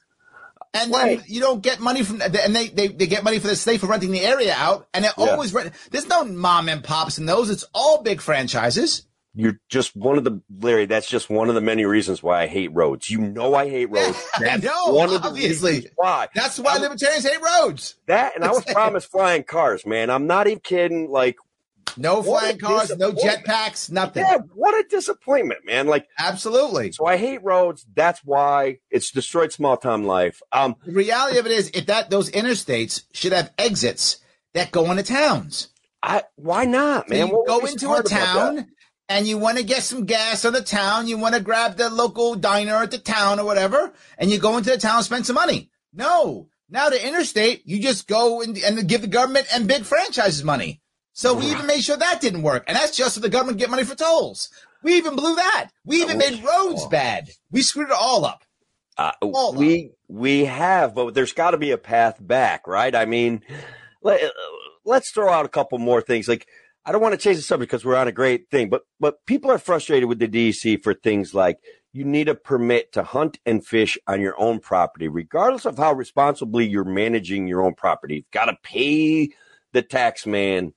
S1: and
S2: Right.
S1: then you don't get money from and they, they they get money for the state for renting the area out and they're
S2: Yeah.
S1: always rent there's no mom and pops in those it's all big franchises
S2: You're just one of the Larry. That's just one of the many reasons why I hate roads. You know I hate roads. [laughs] That's
S1: know,
S2: one of the
S1: obviously.
S2: reasons why.
S1: that's why libertarians hate roads
S2: That and I was promised flying cars, man. I'm not even kidding. Like,
S1: no flying cars no jetpacks nothing
S2: yeah, what a disappointment, man. Like,
S1: absolutely
S2: so I hate roads. That's why it's destroyed small town life. Um,
S1: the reality of it is if that those interstates should have exits that go into towns
S2: I why not,
S1: So
S2: man?
S1: you
S2: What
S1: go into a
S2: hard about that?
S1: town and you want to get some gas on the town, you want to grab the local diner at the town or whatever, and you go into the town and spend some money. No. Now the interstate, you just go and, and give the government and big franchises money. So we even made sure that didn't work. And that's just so the government get money for tolls. We even blew that. We even made roads bad. We screwed it all up.
S2: Uh,
S1: Hold
S2: we we have, but there's got to be a path back, right? I mean, let, let's throw out a couple more things. Like, I don't want to change the subject because we're on a great thing, but but people are frustrated with the DEC for things like you need a permit to hunt and fish on your own property, regardless of how responsibly you're managing your own property. You've got to pay the tax man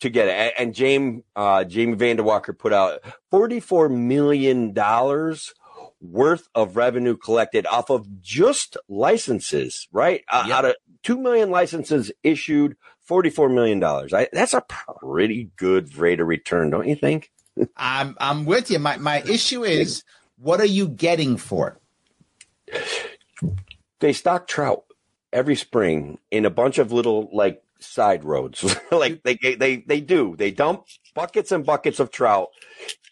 S2: to get it. And Jamie uh, Jamie Vanderwalker put out forty four million dollars worth of revenue collected off of just licenses, right? Uh,
S1: Yep.
S2: Out of 2 million licenses issued, $44 million. That's a pretty good rate of return, don't you think? [laughs]
S1: I'm I'm with you. My my issue is what are you getting for it?
S2: They stock trout every spring in a bunch of little like side roads. [laughs] like they, they, they do, they dump buckets and buckets of trout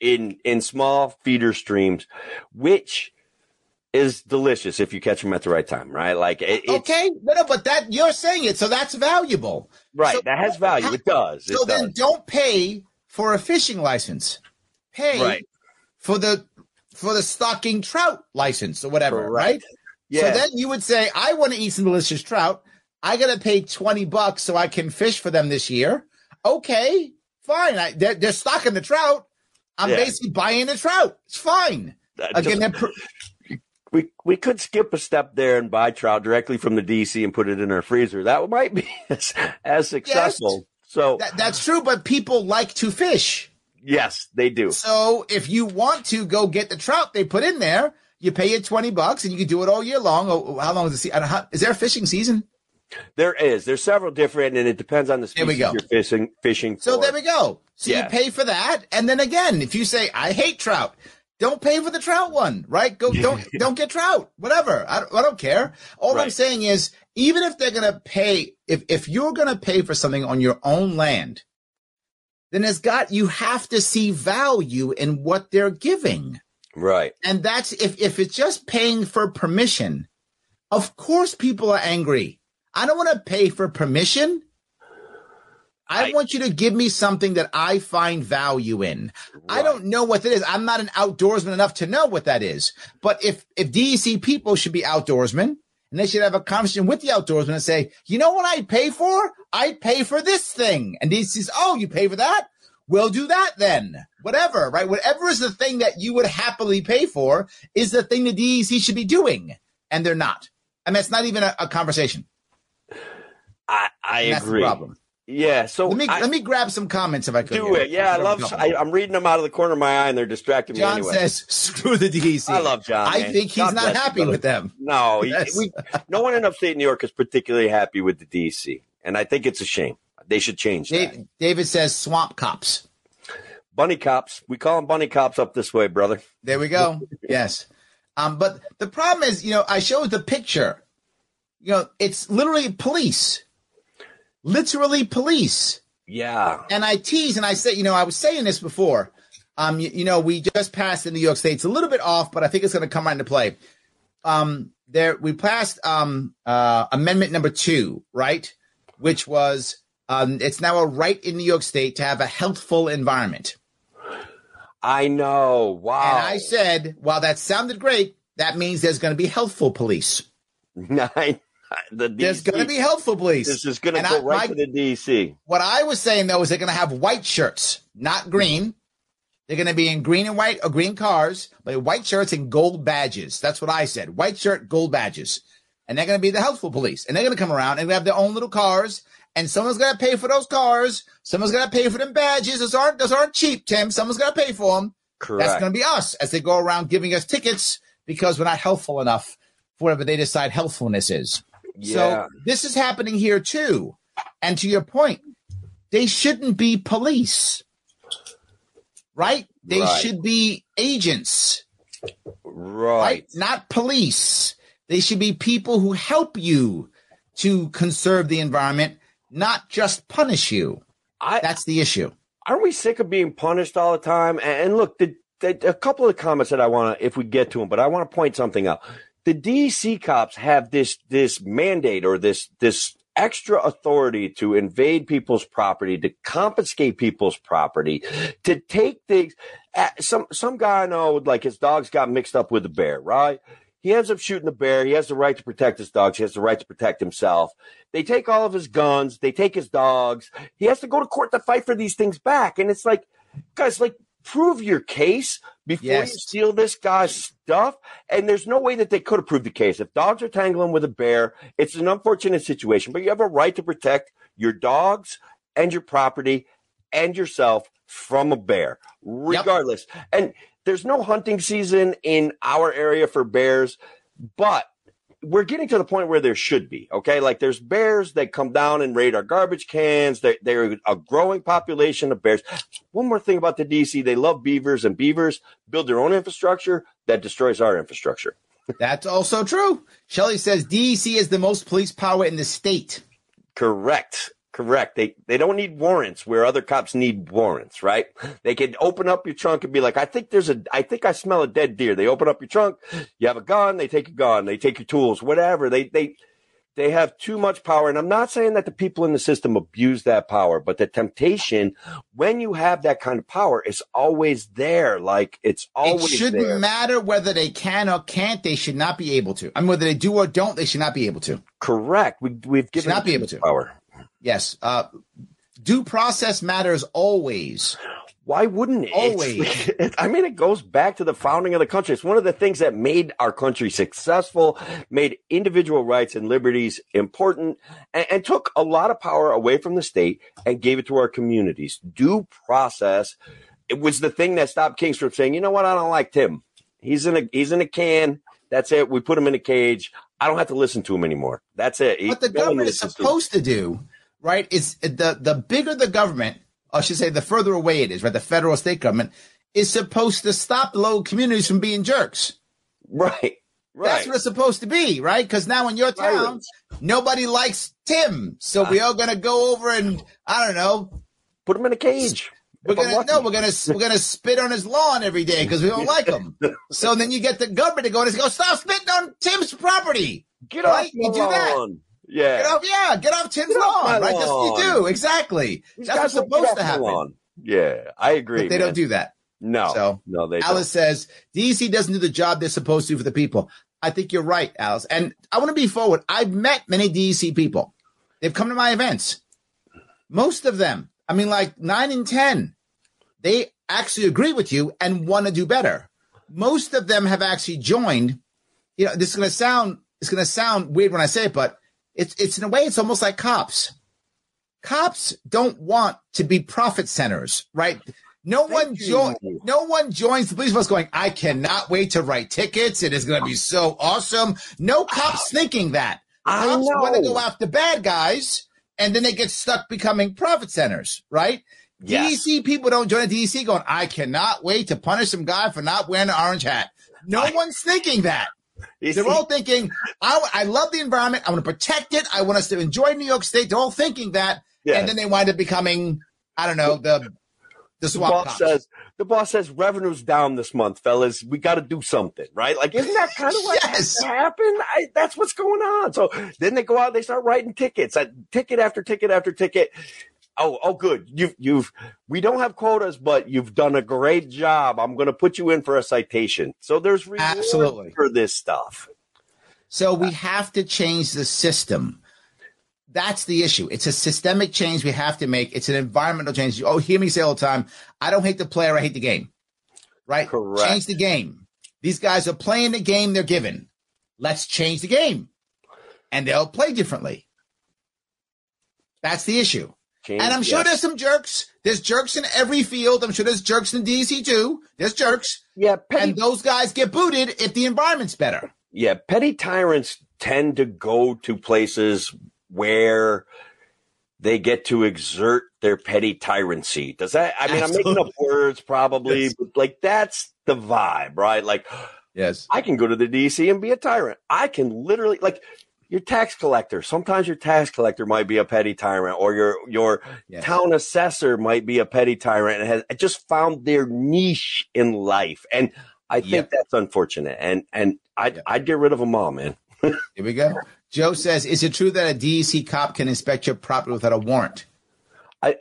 S2: in, in small feeder streams, which is delicious if you catch them at the right time, right? Like it, it's,
S1: Okay, no, no, but that you're saying it, so that's valuable.
S2: right.
S1: So-
S2: that has value. It does. It
S1: So
S2: does.
S1: then don't pay for a fishing license. Pay
S2: Right.
S1: for the for the stocking trout license or whatever,
S2: Correct.
S1: right?
S2: Yeah.
S1: So then you would say, I want to eat some delicious trout. I got to pay 20 bucks so I can fish for them this year. Okay, fine. I, they're, they're stocking the trout. I'm
S2: Yeah.
S1: basically buying the trout. It's fine.
S2: Uh,
S1: Again,
S2: just- we we could skip a step there and buy trout directly from the DC and put it in our freezer. That might be [laughs] as, as successful. So
S1: that, that's true, but people like to fish.
S2: yes, they do.
S1: So if you want to go get the trout they put in there, you pay it 20 bucks and you can do it all year long. Oh, oh how long is the season? How, is there a fishing season?
S2: There is. There's several different, and it depends on the
S1: There we
S2: species
S1: go.
S2: you're fishing. Fishing.
S1: So
S2: for.
S1: there we go. So
S2: Yeah.
S1: you pay for that. And then again, if you say, I hate trout, don't pay for the trout one, right? Go, don't, [laughs] don't get trout, whatever. I don't, I don't care. All I'm saying is, even if they're going to pay, if, if you're going to pay for something on your own land, then it's got, you have to see value in what they're giving.
S2: Right.
S1: And that's if if it's just paying for permission, of course people are angry. I don't want to pay for permission. I,
S2: I-
S1: want you to give me something that I find value in. I don't know what that is. I'm not an outdoorsman enough to know what that is. But if if DEC people should be outdoorsmen and they should have a conversation with the outdoorsman and say, you know what I'd pay for? I'd pay for this thing. And DEC says, oh, you pay for that? We'll do that then. Whatever, right? Whatever is the thing that you would happily pay for is the thing the DEC should be doing. And they're not. I mean, it's not even a, a conversation.
S2: I, I agree.
S1: the problem.
S2: Yeah. So
S1: Let me
S2: I,
S1: let me grab some comments if I could.
S2: do it. Yeah, I love. I, I'm reading them out of the corner of my eye, and they're distracting
S1: John
S2: me anyway.
S1: says, [laughs] "Screw the DEC."
S2: I love John.
S1: I
S2: man.
S1: think he's
S2: God
S1: not happy with them.
S2: No, he- we, no one in upstate New York is particularly happy with the DC, and I think it's a shame. They should change that.
S1: David says, "Swamp cops."
S2: Bunny cops. We call them bunny cops up this way, brother.
S1: There we go. yes. Um, but the problem is, you know, I showed the picture. You know, it's literally police, literally police.
S2: Yeah.
S1: And I tease and I say, you know, I was saying this before. Um, you, you know, we just passed in New York State. It's a little bit off, but I think it's going to come right into play. Um, there we passed um, uh, amendment number two, right? Which was um, it's now a right in New York State to have a healthful environment.
S2: I know. Wow.
S1: And I said, while that sounded great, that means there's going to be healthful police. [laughs]
S2: Nine. The DC,
S1: There's going to be healthful police.
S2: This is going to go
S1: I-
S2: right
S1: my-
S2: to the DC.
S1: What I was saying though is they're going to have white shirts, not green. They're going to be in green and white or green cars, but white shirts and gold badges. That's what I said. White shirt, gold badges. And they're going to be the healthful police. And they're going to come around and have their own little cars. And someone's going to pay for those cars. Someone's going to pay for them badges. Those aren't, those aren't cheap, Tim. Someone's going to pay for them.
S2: Correct.
S1: That's going to be us as they go around giving us tickets because we're not healthful enough for whatever they decide healthfulness is.
S2: yeah.
S1: So this is happening here too. And to your point, they shouldn't be police, right? They
S2: Right.
S1: should be agents,
S2: right.
S1: right? Not police. They should be people who help you to conserve the environment, not just punish you.
S2: I,
S1: That's the issue.
S2: aren't we sick of being punished all the time? And, look, the, the, a couple of comments that I want to, if we get to them, but I want to point something out. The DC cops have this this mandate or this this extra authority to invade people's property, to confiscate people's property, to take things. Some some guy I know, like his dogs got mixed up with a bear, right? He ends up shooting the bear. He has the right to protect his dogs. He has the right to protect himself. They take all of his guns. They take his dogs. He has to go to court to fight for these things back. And it's like, guys, like, prove your case before
S1: Yes.
S2: you steal this guy's stuff. And there's no way that they could have proved the case. If dogs are tangling with a bear, it's an unfortunate situation, but you have a right to protect your dogs and your property and yourself from a bear, regardless. And there's no hunting season in our area for bears, but we're getting to the point where there should be. Okay, like there's bears that come down and raid our garbage cans. They, they're a growing population of bears. One more thing about the DC: they love beavers, and beavers build their own infrastructure that destroys our infrastructure. [laughs]
S1: That's also true. Shelley says DEC is the most police power in the state.
S2: Correct. Correct. They they don't need warrants where other cops need warrants, right? They can open up your trunk and be like, I think there's a I think I smell a dead deer. They open up your trunk, you have a gun, they take your gun, they take your tools, whatever. They they they have too much power. And I'm not saying that the people in the system abuse that power, but the temptation when you have that kind of power is always there. Like it's always
S1: it shouldn't
S2: there.
S1: matter whether they can or can't. They should not be able to. I mean, whether they do or don't, they should not be able to.
S2: Correct. We we've given
S1: not be able to.
S2: power.
S1: Yes. Uh, due process matters always.
S2: Why wouldn't it?
S1: Always. [laughs]
S2: It's- I mean, it goes back to the founding of the country. It's one of the things that made our country successful, made individual rights and liberties important, and, and took a lot of power away from the state and gave it to our communities. Due process. It was the thing that stopped Kings from saying, "You know what? I don't like Tim. He's in a he's in a can. That's it. We put him in a cage. I don't have to listen to him anymore. That's it."
S1: What the government is
S2: listens to
S1: supposed to do, right, It's the, the bigger the government, I should say the further away it is, right, the federal state government is supposed to stop local communities from being jerks.
S2: right, right.
S1: That's what it's supposed to be, right? Because now in your town,
S2: Tyrants.
S1: nobody likes Tim. So we ah. are gonna go over and I don't know.
S2: Put him in a cage.
S1: We're gonna no, we're gonna we're gonna spit on his lawn every day because we don't like him. [laughs] So then you get the government to go and go, stop spitting on Tim's property.
S2: Get
S1: Right?
S2: off
S1: You do that.
S2: lawn. Yeah.
S1: Get off, yeah, get off Tim's
S2: Get off
S1: lawn, right? That's what you do, exactly.
S2: These
S1: That's what's
S2: guys won't get
S1: supposed to happen.
S2: Yeah, I agree.
S1: But they
S2: man.
S1: don't do that.
S2: No,
S1: So,
S2: no, they
S1: Alice says DC doesn't do the job they're supposed to for the people. I think you're right, Alice. And I want to be forward. I've met many DEC people. They've come to my events. Most of them, I mean, like nine and 10, they actually agree with you and want to do better. Most of them have actually joined. You know, this is going to sound, it's going to sound weird when I say it, but it's, it's in a way, it's almost like cops. Cops don't want to be profit centers, right? No one joins. No one joins the police force going, I cannot wait to write tickets. It is going to be so awesome. No cops thinking that.
S2: I
S1: Cops want to go after bad guys and then they get stuck becoming profit centers, right?
S2: Yes.
S1: DC people don't join a DC going, I cannot wait to punish some guy for not wearing an orange hat. No one's thinking that. They're all thinking, I, I love the environment. I want to protect it. I want us to enjoy New York State. They're all thinking that.
S2: Yes.
S1: And then they wind up becoming, I don't know, the
S2: the, the boss cops. says the boss says revenue's down this month, fellas. We got to do something, right? Like, isn't that kind of what yes. happened? I, that's what's going on. So then they go out, they start writing tickets, uh, ticket after ticket after ticket. Oh, oh, good. You've, you've, we don't have quotas, but you've done a great job. I'm going to put you in for a citation. So there's absolutely for this stuff.
S1: So we have to change the system. That's the issue. It's a systemic change we have to make. It's an environmental change. Oh, hear me say all the time. I don't hate the player. I hate the game. Right? Correct. Change the game. These guys are playing the game they're given. Let's change the game. And they'll play differently. That's the issue. And I'm sure yes. there's some jerks. There's jerks in every field. I'm sure there's jerks in DC too. There's jerks.
S2: Yeah,
S1: petty, and those guys get booted if the environment's better.
S2: Yeah, petty tyrants tend to go to places where they get to exert their petty tyrancy. Does that? I mean, Absolutely. I'm making up words probably, yes. but like that's the vibe, right? Like,
S1: yes,
S2: I can go to the DC and be a tyrant. I can literally like your tax collector. Sometimes your tax collector might be a petty tyrant, or your your town assessor might be a petty tyrant and has just found their niche in life. And I think yep. that's unfortunate. And and I'd, yep. I'd get rid of them all, man. [laughs]
S1: Here we go. Joe says, "Is it true that a DEC cop can inspect your property without a warrant?"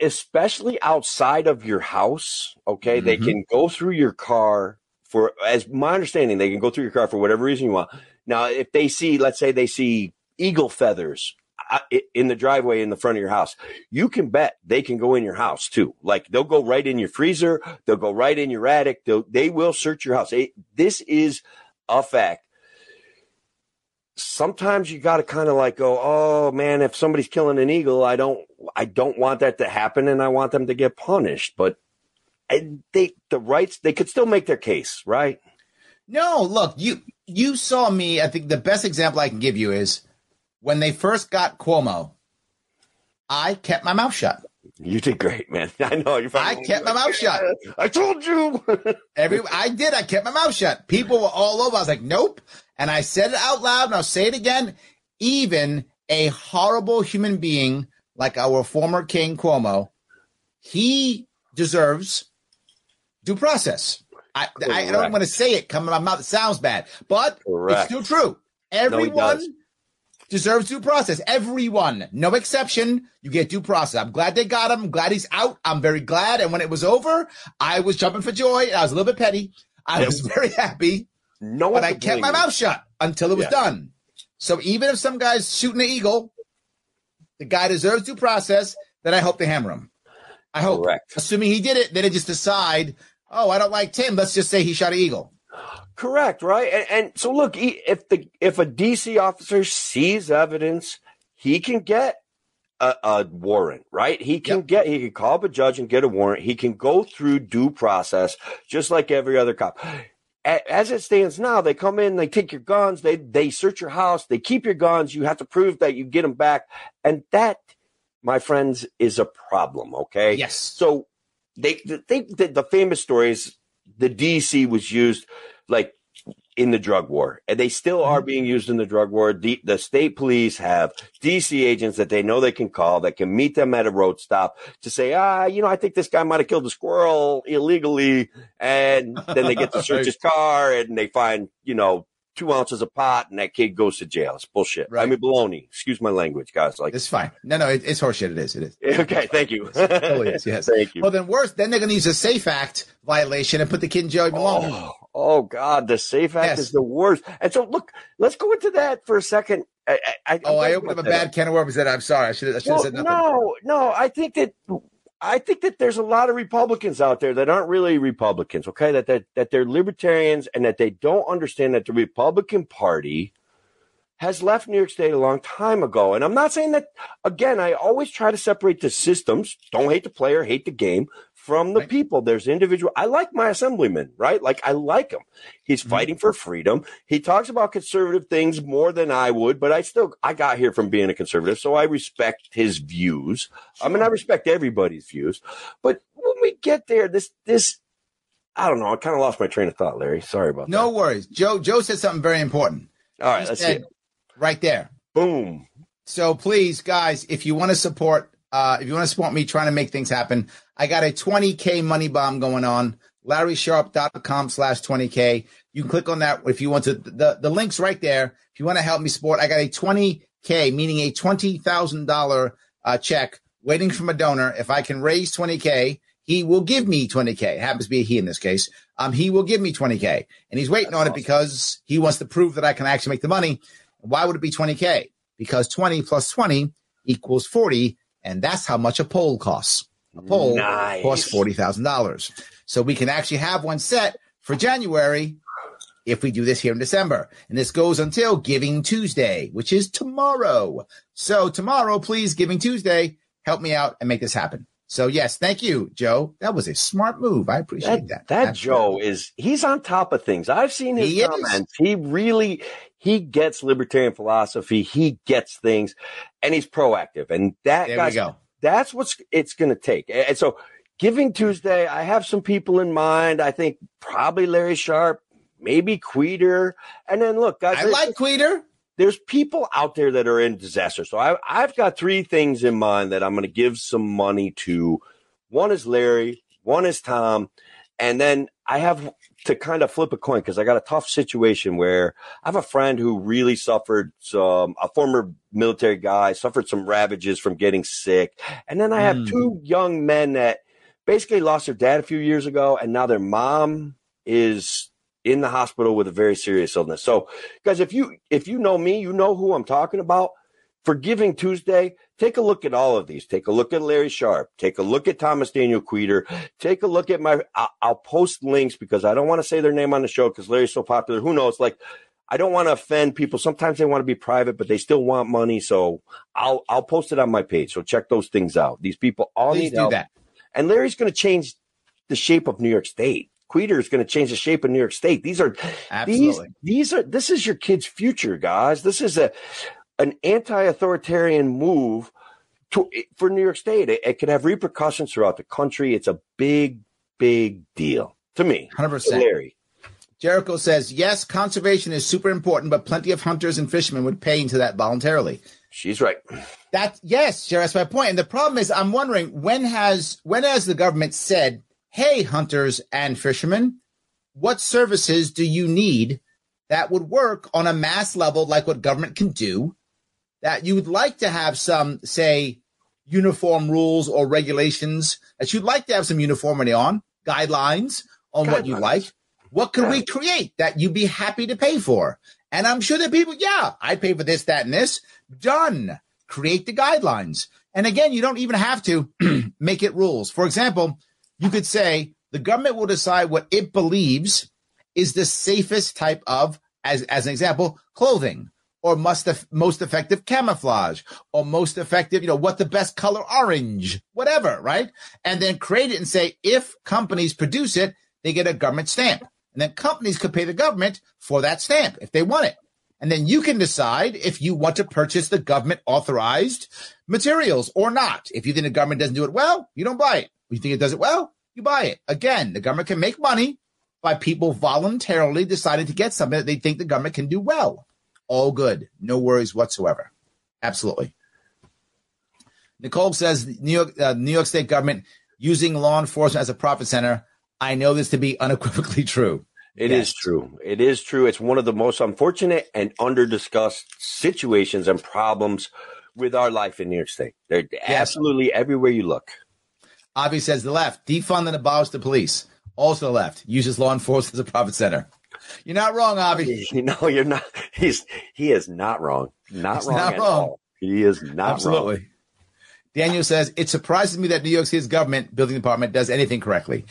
S2: especially outside of your house. Okay, mm-hmm. they can go through your car for, as my understanding, they can go through your car for whatever reason you want. Now, if they see, let's say they see eagle feathers uh, in the driveway in the front of your house, you can bet they can go in your house too. Like they'll go right in your freezer, they'll go right in your attic, they'll, they will search your house. this is a fact. Sometimes you got to kind of like go, oh man, if somebody's killing an eagle, I don't, I don't want that to happen, and I want them to get punished. But they, the rights, they could still make their case, right?
S1: No, look, you you saw me. I think the best example I can give you is when they first got Cuomo. I kept my mouth shut.
S2: You did great, man. [laughs] I know you.
S1: I kept my mouth shut.
S2: I told you. [laughs]
S1: Every I did. I kept my mouth shut. People were all over. I was like, nope. And I said it out loud, and I'll say it again. Even a horrible human being like our former king Cuomo, he deserves due process. I, I, don't want to say it coming out of my mouth. It sounds bad, but Correct. it's still true. Everyone no, deserves due process. Everyone, no exception. You get due process. I'm glad they got him. I'm glad he's out. I'm very glad. And when it was over, I was jumping for joy. I was a little bit petty. I was very happy. No, but I kept my mouth shut until it was yeah. done. So even if some guy's shooting an eagle, the guy deserves due process. Then I hope they hammer him. I hope. Correct. Assuming he did it, then they just decide oh, I don't like Tim. Let's just say he shot an eagle.
S2: Correct, right? And, and, so look, if the if a DC officer sees evidence, he can get a, a warrant, right? He can yep. get he can call up a judge and get a warrant. He can go through due process just like every other cop. As it stands now, they come in, they take your guns, they they search your house, they keep your guns. You have to prove that you get them back, and that, my friends, is a problem. Okay.
S1: Yes.
S2: So they, they, the, the famous stories, the DC was used like in the drug war, and they still are mm-hmm. being used in the drug war. The, the, state police have DC agents that they know they can call that can meet them at a road stop to say, ah, you know, I think this guy might have killed a squirrel illegally, and then they get to search [laughs] his car and they find, you know, two ounces of pot and that kid goes to jail. It's bullshit. Right. I mean, baloney. Excuse my language, guys. Like,
S1: it's fine. No, no, it, it's horseshit. It is. It is. [laughs]
S2: Okay. Thank you.
S1: totally is. Yes. [laughs]
S2: Thank you.
S1: Well, then worse. Then they're going to use a Safe Act violation and put the kid in jail.
S2: Oh, oh, God. The Safe Act yes. is the worst. And so, look, let's go into that for a second. I, I,
S1: oh, I opened up a bad can of worms. That I'm sorry. I should have well, said nothing.
S2: No, no. I think that I think that there's a lot of Republicans out there that aren't really Republicans, okay? That that that they're libertarians and that they don't understand that the Republican Party has left New York State a long time ago. And I'm not saying that again, I always try to separate the systems, don't hate the player, hate the game, from the right. people. There's individual. I like my assemblyman, right? Like I like him. He's mm-hmm. fighting for freedom. He talks about conservative things more than I would, but I still, I got here from being a conservative. So I respect his views. I mean, I respect everybody's views, but when we get there, this, this, I don't know. I kind of lost my train of thought, Larry. Sorry about
S1: no
S2: that.
S1: No worries. Joe, Joe said something very important.
S2: All right. He let's see it.
S1: Right there.
S2: Boom.
S1: So please, guys, if you want to support uh, if you want to support me trying to make things happen, I got a 20K money bomb going on. LarrySharpe.com slash 20K. You can click on that if you want to. The, the link's right there. If you want to help me support, I got a 20K, meaning a $20,000 uh, check waiting from a donor. If I can raise 20K, he will give me 20K. It happens to be a he in this case. Um, he will give me 20K. And he's waiting That's on awesome. it because he wants to prove that I can actually make the money. Why would it be 20K? Because 20 plus 20 equals 40. And that's how much a poll costs. A poll nice. costs $40,000. So we can actually have one set for January if we do this here in December. And this goes until Giving Tuesday, which is tomorrow. So tomorrow, please, Giving Tuesday, help me out and make this happen. So yes, thank you, Joe. That was a smart move. I appreciate
S2: that. That, that Joe is he's on top of things. I've seen his he comments. Is. He really he gets libertarian philosophy. He gets things, and he's proactive. And that there guys, that's what's it's going to take. And so, Giving Tuesday, I have some people in mind. I think probably Larry Sharpe, maybe Queter, and then look, guys.
S1: I like Queter
S2: there's people out there that are in disaster. So I, I've got three things in mind that I'm going to give some money to. One is Larry, one is Tom, and then I have to kind of flip a coin because I got a tough situation where I have a friend who really suffered some, a former military guy suffered some ravages from getting sick. And then I have mm. two young men that basically lost their dad a few years ago and now their mom is in the hospital with a very serious illness. So, guys, if you if you know me, you know who I'm talking about. Forgiving Tuesday, take a look at all of these. Take a look at Larry Sharpe. Take a look at Thomas Daniel Queter. Take a look at my. I'll, I'll post links because I don't want to say their name on the show because Larry's so popular. Who knows? Like, I don't want to offend people. Sometimes they want to be private, but they still want money. So I'll I'll post it on my page. So check those things out. These people all Please need help. That. And Larry's going to change the shape of New York State. Queter is going to change the shape of New York State. These are Absolutely. these these are this is your kid's future, guys. This is a an anti-authoritarian move to, for New York State. It, it could have repercussions throughout the country. It's a big, big deal to me.
S1: Hundred percent. Larry. Jericho says, yes, conservation is super important, but plenty of hunters and fishermen would pay into that voluntarily.
S2: She's right.
S1: That yes, Jerry, that's my point. And the problem is I'm wondering when has when has the government said Hey, hunters and fishermen, what services do you need that would work on a mass level like what government can do? That you would like to have some, say, uniform rules or regulations that you'd like to have some uniformity on, guidelines on guidelines. what you like. What could we create that you'd be happy to pay for? And I'm sure that people, yeah, I'd pay for this, that, and this. Done. Create the guidelines. And again, you don't even have to [clears throat] make it rules. For example, you could say the government will decide what it believes is the safest type of, as, as an example, clothing or must most effective camouflage or most effective, you know, what the best color orange, whatever, right? And then create it and say, if companies produce it, they get a government stamp. And then companies could pay the government for that stamp if they want it. And then you can decide if you want to purchase the government authorized materials or not. If you think the government doesn't do it well, you don't buy it. If You think it does it well? You buy it. Again, the government can make money by people voluntarily deciding to get something that they think the government can do well. All good. No worries whatsoever. Absolutely. Nicole says New York, uh, New York State government using law enforcement as a profit center. I know this to be [laughs] unequivocally true.
S2: It yes. is true. It is true. It's one of the most unfortunate and under discussed situations and problems with our life in New York State. They're yes. absolutely everywhere you look.
S1: Avi says the left, defund and abolish the police. Also the left, uses law enforcement as a profit center. You're not wrong, Avi. [laughs]
S2: No, you're not. He's he is not wrong. Not He's wrong. Not wrong. All. He is not Absolutely. Wrong.
S1: Daniel says it surprises me that New York City's government building department does anything correctly.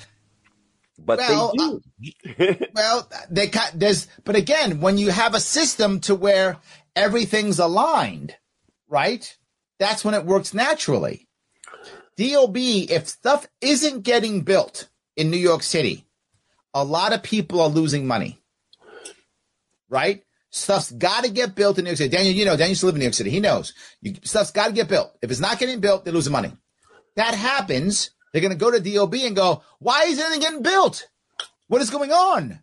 S2: But [laughs] well,
S1: they do. Uh, well, they there's but again, when you have a system to where everything's aligned, right? That's when it works naturally. DOB, if stuff isn't getting built in New York City, a lot of people are losing money. Right? Stuff's got to get built in New York City. Daniel, you know, Daniel used to live in New York City. He knows. You, stuff's got to get built. If it's not getting built, they're losing money. That happens. They're going to go to DOB and go, why isn't it getting built? What is going on?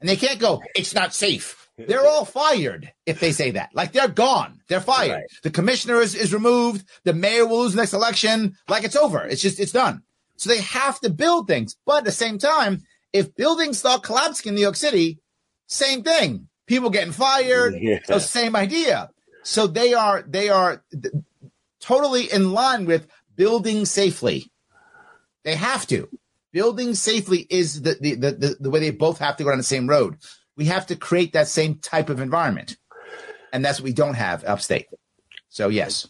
S1: And they can't go, it's not safe. they're all fired if they say that. Like they're gone. They're fired.
S2: Right.
S1: The commissioner is, is removed. The mayor will lose the next election. Like it's over. It's just, it's done. So they have to build things. But at the same time, if buildings start collapsing in New York City, same thing. People getting fired.
S2: Yeah.
S1: So same idea. So they are, they are totally in line with building safely. They have to. Building safely is the, the, the, the, the way they both have to go on the same road. We have to create that same type of environment. And that's what we don't have upstate. So, yes.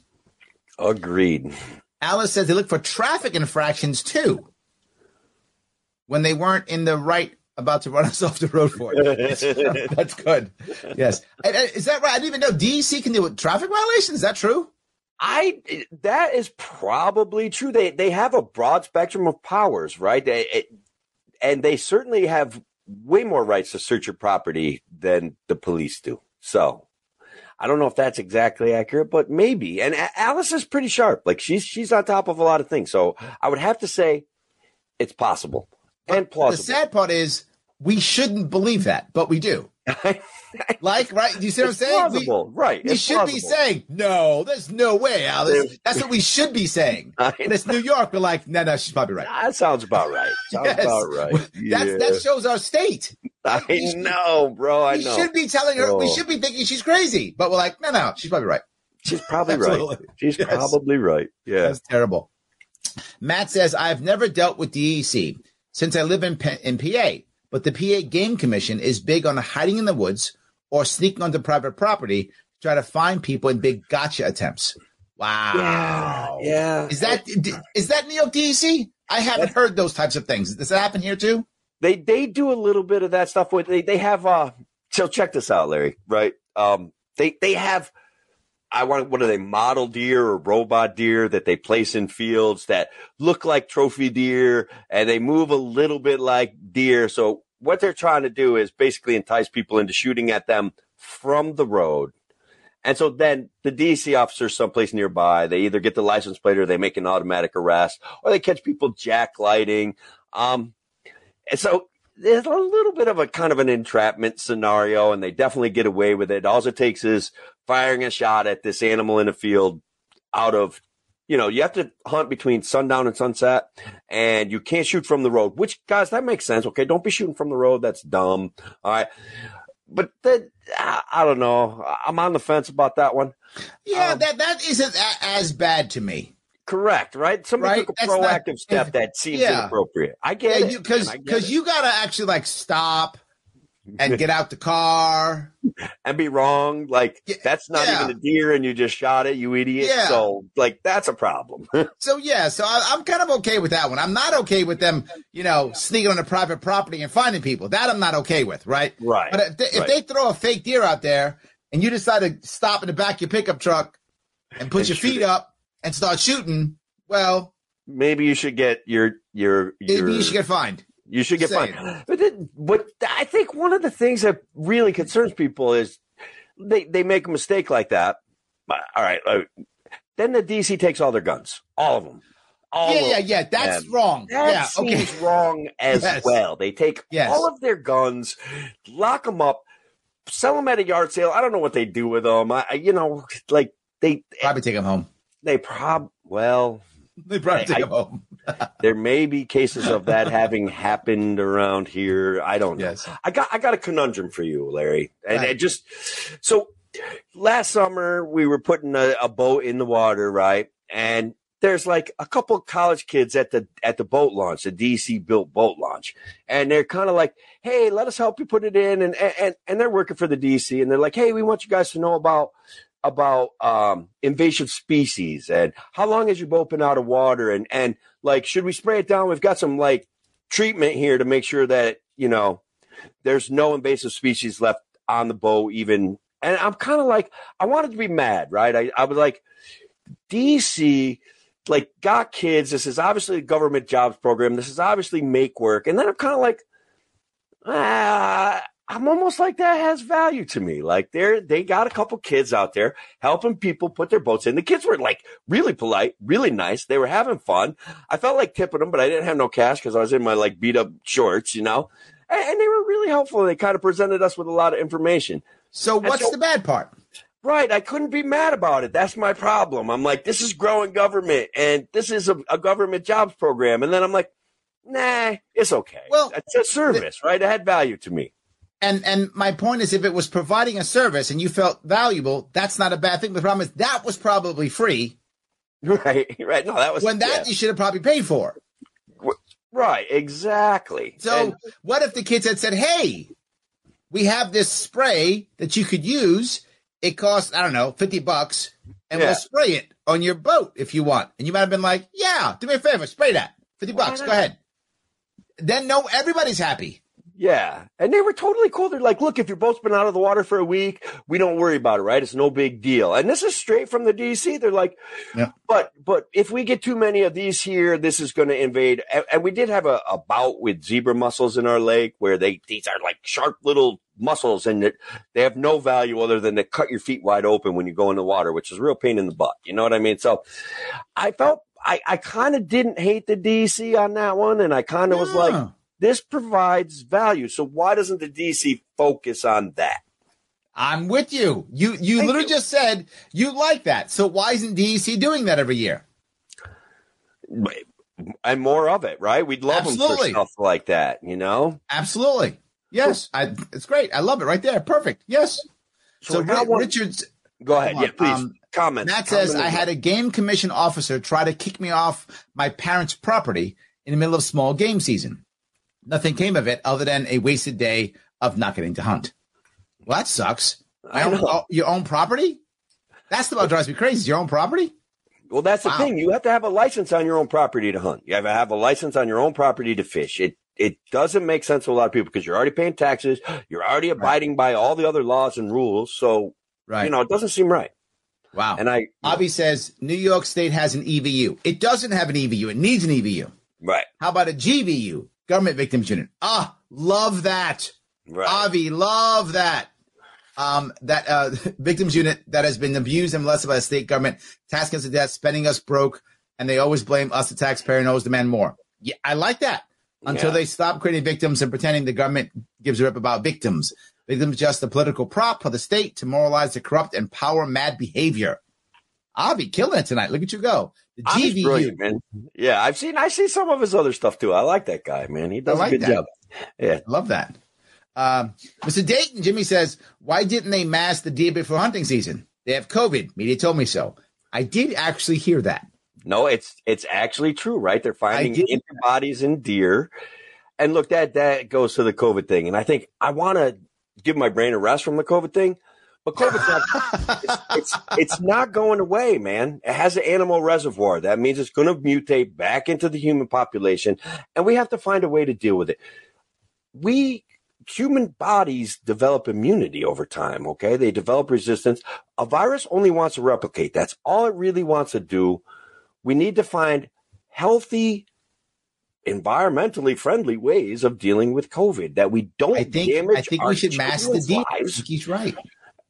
S2: Agreed.
S1: Alice says they look for traffic infractions too when they weren't in the right about to run us [laughs] off the road for it. [laughs] That's good. Yes. Is that right? I didn't even know DEC can deal with traffic violations. Is that true?
S2: I that is probably true. They they have a broad spectrum of powers, right? They, it, and they certainly have way more rights to search your property than the police do. So I don't know if that's exactly accurate, but maybe. And A- Alice is pretty sharp. Like she's she's on top of a lot of things. So I would have to say it's possible and plausible.
S1: The sad part is we shouldn't believe that, but we do. [laughs] Like, right? Do you see what I'm
S2: it's
S1: saying? We-
S2: right?
S1: We
S2: it's
S1: should be saying, no, there's no way, Alice. That's what we should be saying. [laughs] But it's New York. We're like, no, no, she's probably right.
S2: That sounds about right. [laughs] Sounds
S1: Yes.
S2: about right.
S1: That's,
S2: Yeah.
S1: That shows our state.
S2: I know, bro. I
S1: we
S2: know.
S1: should be telling her, we should be thinking she's crazy. But we're like, no, no, she's probably right.
S2: She's probably right. She's
S1: Yes.
S2: probably right. Yeah.
S1: That's terrible. Matt says, I've never dealt with DEC since I live in, P- in PA, but the PA Game Commission is big on hiding in the woods or sneaking onto private property to try to find people in big gotcha attempts. Wow.
S2: Yeah. yeah.
S1: Is that is that New York DEC? I haven't heard those types of things. Does that happen here too?
S2: they they do a little bit of that stuff with they they have uh so check this out, Larry, right? Um they they have I want what are they model deer or robot deer that they place in fields that look like trophy deer and they move a little bit like deer. So what they're trying to do is basically entice people into shooting at them from the road. And so then the DC officers someplace nearby, they either get the license plate or they make an automatic arrest or they catch people jacklighting. Um, and so there's a little bit of a kind of an entrapment scenario, and they definitely get away with it. All it takes is firing a shot at this animal in a field out of, you know, you have to hunt between sundown and sunset, and you can't shoot from the road, which, guys, that makes sense. Okay. Don't be shooting from the road. That's dumb. All right. But that, I don't know. I'm on the fence about that one.
S1: Yeah,
S2: Um,
S1: that that isn't as bad to me.
S2: Correct, right? Somebody
S1: Right?
S2: took a
S1: That's not-
S2: proactive step that seems
S1: Yeah.
S2: inappropriate. I get
S1: Yeah,
S2: it.
S1: because
S2: and I get
S1: because you gotta actually like stop and get out the car. [laughs]
S2: and be wrong. Like that's not
S1: yeah.
S2: even a deer, and you just shot it, you idiot.
S1: Yeah.
S2: So like that's a problem. [laughs]
S1: So yeah, so I, I'm kind of okay with that one. I'm not okay with them, you know, sneaking on a private property and finding people. That I'm not okay with, right?
S2: right.
S1: But if they, if
S2: right.
S1: they throw a fake deer out there and you decide to stop in the back of your pickup truck and put
S2: And
S1: your feet
S2: it.
S1: up and start shooting, well,
S2: Maybe you should get your your your.
S1: maybe you should get fined.
S2: you should get fined. But then, what I think one of the things that really concerns people is they they make a mistake like that. All right. uh, then the DC takes all their guns, all of them. All
S1: Yeah, yeah, yeah. That's
S2: And
S1: wrong.
S2: That
S1: yeah, okay.
S2: seems wrong as
S1: Yes.
S2: well. They take
S1: Yes.
S2: all of their guns, lock them up, sell them at a yard sale. I don't know what they do with them. I- you know, like they
S1: Probably take them home.
S2: They prob well.
S1: They probably take
S2: I-
S1: them home. [laughs]
S2: There may be cases of that having happened around here. I don't know.
S1: Yes.
S2: I got I got a conundrum for you, Larry, and
S1: Right.
S2: it just so last summer we were putting a, a boat in the water, right? And there's like a couple of college kids at the at the boat launch, the DC built boat launch, and they're kind of like, "Hey, let us help you put it in," and and and they're working for the DC, and they're like, "Hey, we want you guys to know about." About um invasive species and how long has your boat been out of water? And and like should we spray it down? We've got some like treatment here to make sure that you know there's no invasive species left on the boat even. And i'm kind of like i wanted to be mad right? I, I was like dc like got kids. This is obviously a government jobs program. This is obviously make work. And then i'm kind of like ah, i'm almost like that has value to me like they're they got a couple kids out there helping people put their boats in the kids were like really polite really nice they were having fun i felt like tipping them but i didn't have no cash because i was in my like beat up shorts you know and, and they were really helpful they kind of presented us with a lot of information
S1: So what's
S2: so-
S1: the bad part?
S2: Right. I couldn't be mad about it. That's my problem. I'm like, this is growing government and this is a, a government jobs program. And then I'm like, nah, it's okay.
S1: Well,
S2: it's a service, right? It had value to me.
S1: And and my point is, if it was providing a service and you felt valuable, that's not a bad thing. The problem is that was probably free. [laughs]
S2: Right. Right. No, that was
S1: When that
S2: yeah.
S1: you should have probably paid for.
S2: right. Exactly.
S1: So
S2: And-
S1: what if the kids had said, "Hey, we have this spray that you could use. It costs I don't know fifty bucks, and
S2: Yeah.
S1: we'll spray it on your boat if you want." And you might have been like, "Yeah, do me a favor, spray that fifty bucks. Go ahead." Then no, everybody's happy.
S2: Yeah. And they were totally cool. They're like, look, if your boat's been out of the water for a week, we don't worry about it, right? It's no big deal. And this is straight from the DC. They're like,
S1: Yeah.
S2: but but if we get too many of these here, this is going to invade. And, and we did have a, a bout with zebra mussels in our lake where they these are like sharp little mussels and it, they have no value other than to cut your feet wide open when you go in the water, which is a real pain in the butt. You know what I mean? So I felt I, I kind of didn't hate the DC on that one. And I kind of was like,
S1: Yeah.
S2: This provides value. So why doesn't the DC focus on that?
S1: I'm with you. You you
S2: Thank
S1: literally
S2: you.
S1: just said you like that. So why isn't DC doing that every year?
S2: And more of it, right? We'd love them
S1: Absolutely.
S2: for stuff like that, you know?
S1: Absolutely. Yes, I, it's great. I love it right there. Perfect. Yes. So,
S2: So now one-
S1: Richard's
S2: Go ahead. Yeah, please.
S1: Um,
S2: comment.
S1: Matt says
S2: Comment
S1: I had a game commission officer try to kick me off my parents' property in the middle of small game season. Nothing came of it other than a wasted day of not getting to hunt. Well, that sucks. I own, oh, your own property? That's the what drives me crazy. Your own property?
S2: Well, that's the
S1: Wow.
S2: thing. You have to have a license on your own property to hunt. You have to have a license on your own property to fish. It it doesn't make sense to a lot of people because you're already paying taxes. [gasps] You're already abiding by all the other laws and rules. So
S1: Right.
S2: you know it doesn't seem right.
S1: wow.
S2: And I
S1: Avi says New York State has an EVU. It doesn't have an EVU. It needs an EVU.
S2: right,
S1: How about a GVU? Government Victims Unit. Ah, love that.
S2: right.
S1: Avi, love that. Um, that uh, [laughs] victims unit that has been abused and molested by the state government, tasking us to death, spending us broke, and they always blame us, the taxpayer, and always demand more. Yeah, I like that. Until
S2: Yeah.
S1: they stop creating victims and pretending the government gives a rip about victims. Victims just a political prop for the state to moralize the corrupt and power mad behavior. Avi, killing it tonight. Look at you go. The GVU.
S2: brilliant, man. Yeah, I've seen I see some of his other stuff too. I like that guy, man. He does
S1: like
S2: a good
S1: that.
S2: job. Yeah.
S1: Love that. Um, Mr. Dayton, Jimmy says, why didn't they mask the deer before hunting season? They have COVID. Media told me so. I did actually hear that.
S2: No, it's it's actually true, right? They're finding antibodies in deer. And look, that that goes to the COVID thing. And I think I want to give my brain a rest from the COVID thing, but COVID's not it's, it's it's not going away, man. It has an animal reservoir. That means it's going to mutate back into the human population, and we have to find a way to deal with it. We human bodies develop immunity over time. Okay, they develop resistance. A virus only wants to replicate. That's all it really wants to do. We need to find healthy, environmentally friendly ways of dealing with COVID that we don't
S1: I think
S2: damage.
S1: I think we should mask the
S2: children's
S1: deer. I
S2: lives.
S1: think he's right.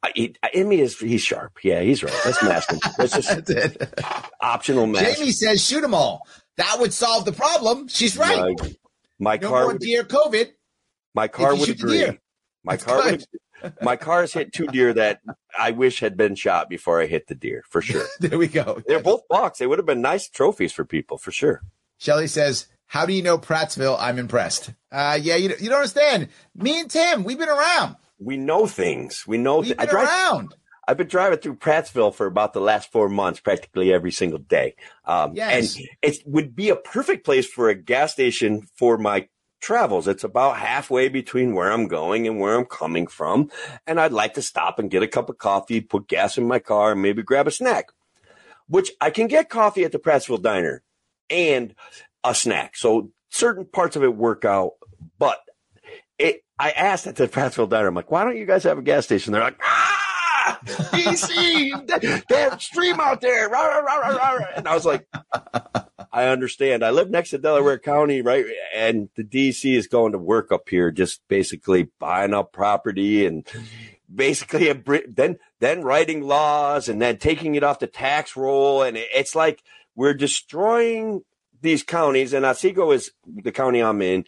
S2: I, he, Emmy is he's sharp. Yeah, he's right. Let's mask him. Let's just [laughs]
S1: That's
S2: optional.
S1: Jamie says, shoot them all. That would solve the problem. She's right.
S2: My, my
S1: no
S2: car,
S1: more
S2: would,
S1: deer COVID.
S2: my car would agree. My
S1: That's
S2: car
S1: good.
S2: would, [laughs] my car has hit two deer that I wish had been shot before I hit the deer for sure. [laughs]
S1: There we go.
S2: They're both bucks. They would have been nice trophies for people for sure.
S1: Shelly says, how do you know Prattsville? I'm impressed. Uh, yeah, you, you don't understand. Me and Tim, we've been around.
S2: We know things. We know. Th- I drive
S1: around.
S2: I've been driving through Prattsville for about the last four months, practically every single day. Um,
S1: Yes.
S2: And it would be a perfect place for a gas station for my travels. It's about halfway between where I'm going and where I'm coming from. And I'd like to stop and get a cup of coffee, put gas in my car, and maybe grab a snack, which I can get coffee at the Prattsville Diner and a snack. So certain parts of it work out, but I asked at the Prattsville Diner, I'm like, why don't you guys have a gas station? They're like, ah, DC, they- stream out there. Rah, rah, rah, rah, rah. And I was like, I understand. I live next to Delaware County, right? And the DC is going to work up here, just basically buying up property and basically a, then then writing laws and then taking it off the tax roll. And it's like we're destroying these counties. And Otsego is the county I'm in,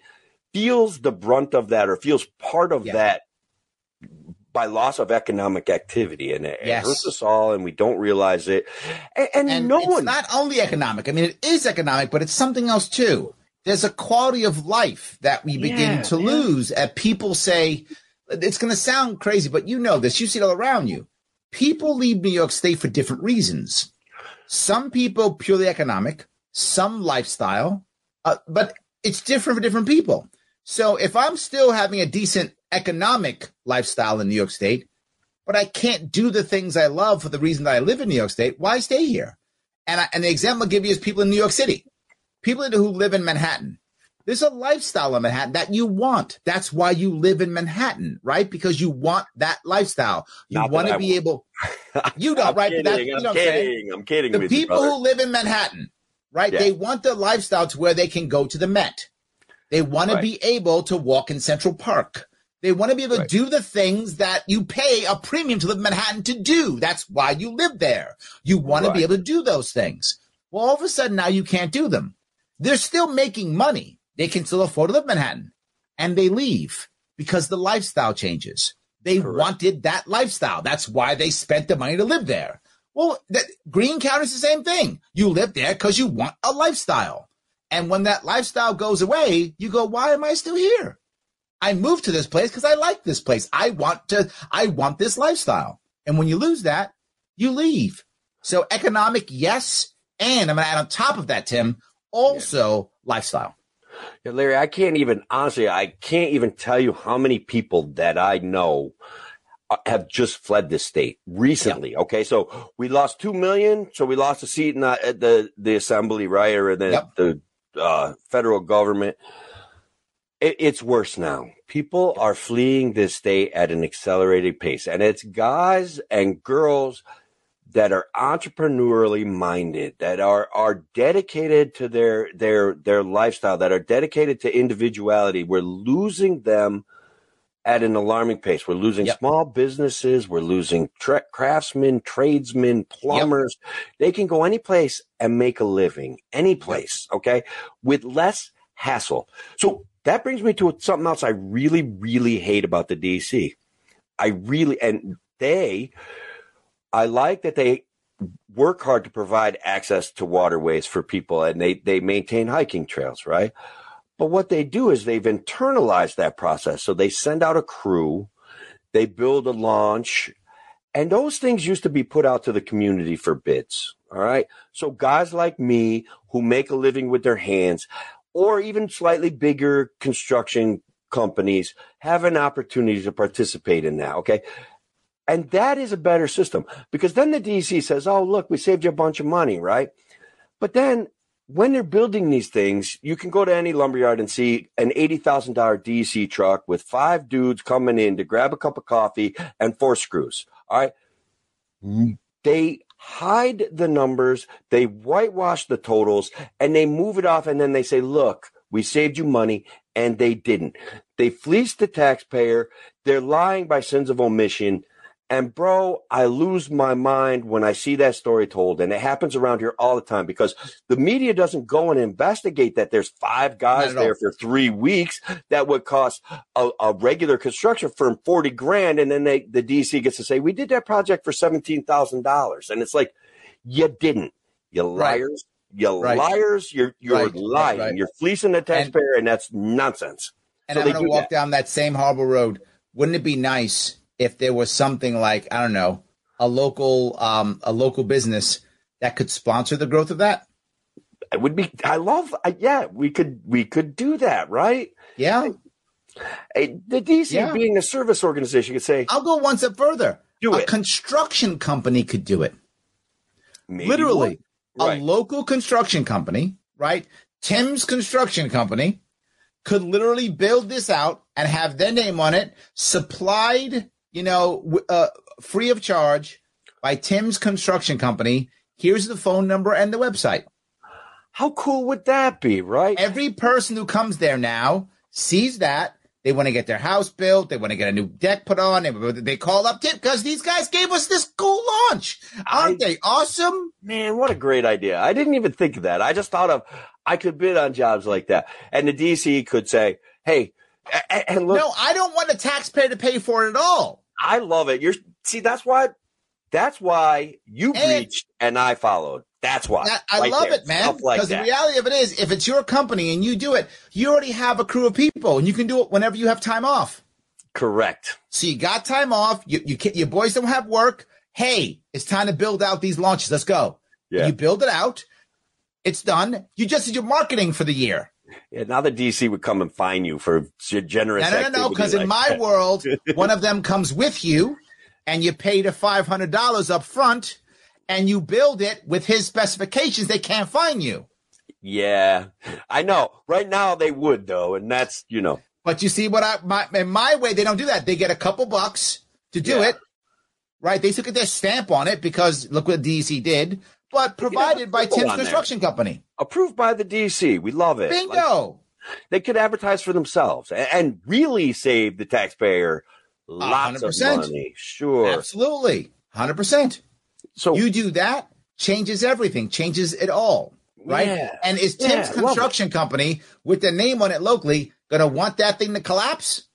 S2: feels the brunt of that or feels part of
S1: Yeah.
S2: that by loss of economic activity, and it,
S1: Yes.
S2: it hurts us all, and we don't realize it. And, and,
S1: And
S2: no
S1: it's
S2: one,
S1: not only economic. I mean, it is economic, but it's something else too. There's a quality of life that we begin
S2: Yeah,
S1: to
S2: yeah.
S1: lose. And people say, it's going to sound crazy, but you know this. You see it all around you. People leave New York State for different reasons. Some people purely economic, some lifestyle, uh, but it's different for different people. So if I'm still having a decent economic lifestyle in New York State, but I can't do the things I love for the reason that I live in New York State, why stay here? And, I, and the example I'll give you is people in New York City, people who live in Manhattan. There's a lifestyle in Manhattan that you want. That's why you live in Manhattan, right? Because you want that lifestyle. You
S2: Not
S1: want
S2: I
S1: to be able. You [laughs] don't, right?
S2: Kidding,
S1: you
S2: I'm
S1: know what I'm
S2: kidding, I'm kidding
S1: The
S2: with you,
S1: people
S2: brother.
S1: who live in Manhattan, right?
S2: Yeah.
S1: They want the lifestyle to where they can go to the Met. They want to be able to walk in Central Park. They want to be able
S2: Right.
S1: to do the things that you pay a premium to live in Manhattan to do. That's why you live there. You want to be able to do those things. Well, all of a sudden now you can't do them. They're still making money. They can still afford to live in Manhattan and they leave because the lifestyle changes. They
S2: Correct.
S1: wanted that lifestyle. That's why they spent the money to live there. Well, that, Greene County is the same thing. You live there because you want a lifestyle. And when that lifestyle goes away, you go, why am I still here? I moved to this place because I like this place. I want to, I want this lifestyle. And when you lose that, you leave. So economic, yes. And I'm going to add on top of that, Tim, also lifestyle.
S2: Yeah, Larry, I can't even honestly, I can't even tell you how many people that I know uh, have just fled this state recently. Okay, so we lost two million, so we lost a seat in the at the, the assembly, right, or the
S1: Yep.
S2: the uh, federal government. It, it's worse now. People are fleeing this state at an accelerated pace, and it's guys and girls that are entrepreneurially minded, that are are dedicated to their their their lifestyle, that are dedicated to individuality. We're losing them at an alarming pace. We're losing
S1: Yep.
S2: small businesses. We're losing tra- craftsmen, tradesmen, plumbers. They can go any place and make a living, any place, okay, with less hassle. So that brings me to something else I really, really hate about the DC. I really, and they, I like that they work hard to provide access to waterways for people and they, they maintain hiking trails, right? But what they do is they've internalized that process. So they send out a crew, they build a launch, and those things used to be put out to the community for bids. All right. So guys like me who make a living with their hands, or even slightly bigger construction companies have an opportunity to participate in that. Okay. And that is a better system because then the DC says, oh, look, we saved you a bunch of money, right? But then when they're building these things, you can go to any lumberyard and see an $80,000 DC truck with five dudes coming in to grab a cup of coffee and four screws. All right. They hide the numbers, they whitewash the totals, and they move it off. And then they say, look, we saved you money. And they didn't. They fleeced the taxpayer. They're lying by sins of omission. And bro, I lose my mind when I see that story told. And it happens around here all the time because the media doesn't go and investigate that there's five guys
S1: at all.
S2: there for three weeks that would cost a, a regular construction firm 40 grand. And then they, the DC gets to say, we did that project for $17,000. And it's like, you didn't. You
S1: Right.
S2: liars. You
S1: Right.
S2: liars. You're, you're
S1: Right, right,
S2: lying.
S1: right.
S2: You're fleecing the taxpayer and, that's nonsense.
S1: And
S2: So
S1: I'm to walk
S2: that.
S1: down that same harbor road. Wouldn't it be nice if there was something like I don't know a local um, a local business that could sponsor the growth of that?
S2: It would be, I love, I, yeah, we could, we could do that, right?
S1: Yeah,
S2: Hey, The DC
S1: Yeah.
S2: being a service organization could say,
S1: I'll go one step further.
S2: Do
S1: a
S2: it.
S1: construction company could do it.
S2: maybe
S1: Literally.
S2: Right.
S1: a local construction company, right? Tim's Construction Company could literally build this out and have their name on it, supplied, you know, uh, free of charge by Tim's Construction Company. Here's the phone number and the website.
S2: How cool would that be, right?
S1: Every person who comes there now sees that. They want to get their house built. They want to get a new deck put on. They, they call up Tim because these guys gave us this cool launch. Aren't they awesome?
S2: Man, what a great idea. I didn't even think of that. I just thought of, I could bid on jobs like that. And the DC could say, hey, and look,
S1: no, I don't want a taxpayer to pay for it at all.
S2: I love it. You're see, that's why that's why you
S1: And-
S2: reached and I followed. That's why.
S1: That- I
S2: Right
S1: love
S2: there.
S1: it, man.
S2: Stuff like
S1: Because the
S2: that.
S1: reality of it is, if it's your company and you do it, you already have a crew of people, and you can do it whenever you have time off.
S2: Correct.
S1: So you got time off. You, you your boys don't have work. Hey, it's time to build out these launches. Let's go.
S2: Yeah.
S1: You build it out. It's done. You just did your marketing for the year.
S2: Yeah, now the DC would come and fine you for generous.
S1: No, no, no, no.
S2: activity
S1: Because in my
S2: that.
S1: world, [laughs] one of them comes with you, and you pay the five hundred dollars up front, and you build it with his specifications. They can't find you.
S2: Yeah, I know. Right now they would though, and that's you know.
S1: But you see what I my in my way they don't do that. They get a couple bucks to do
S2: Yeah.
S1: it. Right? They took their stamp on it because look what DC did, but provided by Tim's
S2: on there.
S1: Construction Company.
S2: Approved by the DC. We love it. Like,
S1: Bingo.
S2: they could advertise for themselves and, and really save the taxpayer lots of
S1: 100%.
S2: money. Sure.
S1: Absolutely. 100%.
S2: So
S1: You do that, changes everything, changes it all. Right?
S2: Yeah.
S1: And is Tim's
S2: it.
S1: Construction Company with the name on it locally going to want that thing to collapse?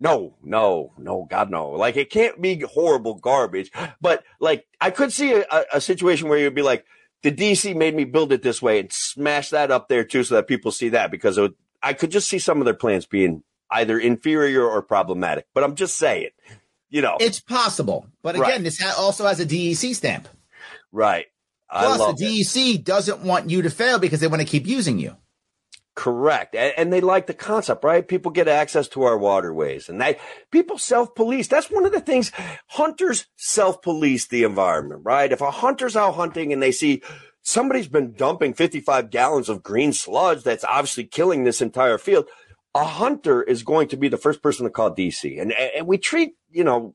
S2: No, no, no, God, no. Like it can't be horrible garbage, but like I could see a, a, situation where you'd be like, the DC made me build it this way and smash that up there too, so that people see that because it would, I could just see some of their plans being either inferior or problematic. But I'm just saying, you know,
S1: It's possible. But again,
S2: Right.
S1: this ha- also has a DEC stamp.
S2: right? I
S1: Plus, the
S2: it.
S1: DEC doesn't want you to fail because they want to keep using you.
S2: Correct. And, they like the concept, right? People get access to our waterways and they, people self-police. That's one of the things hunters self-police the environment, right? If a hunter's out hunting and they see somebody's been dumping 55 gallons of green sludge that's obviously killing this entire field, a hunter is going to be the first person to call DC. And, and we treat, you know,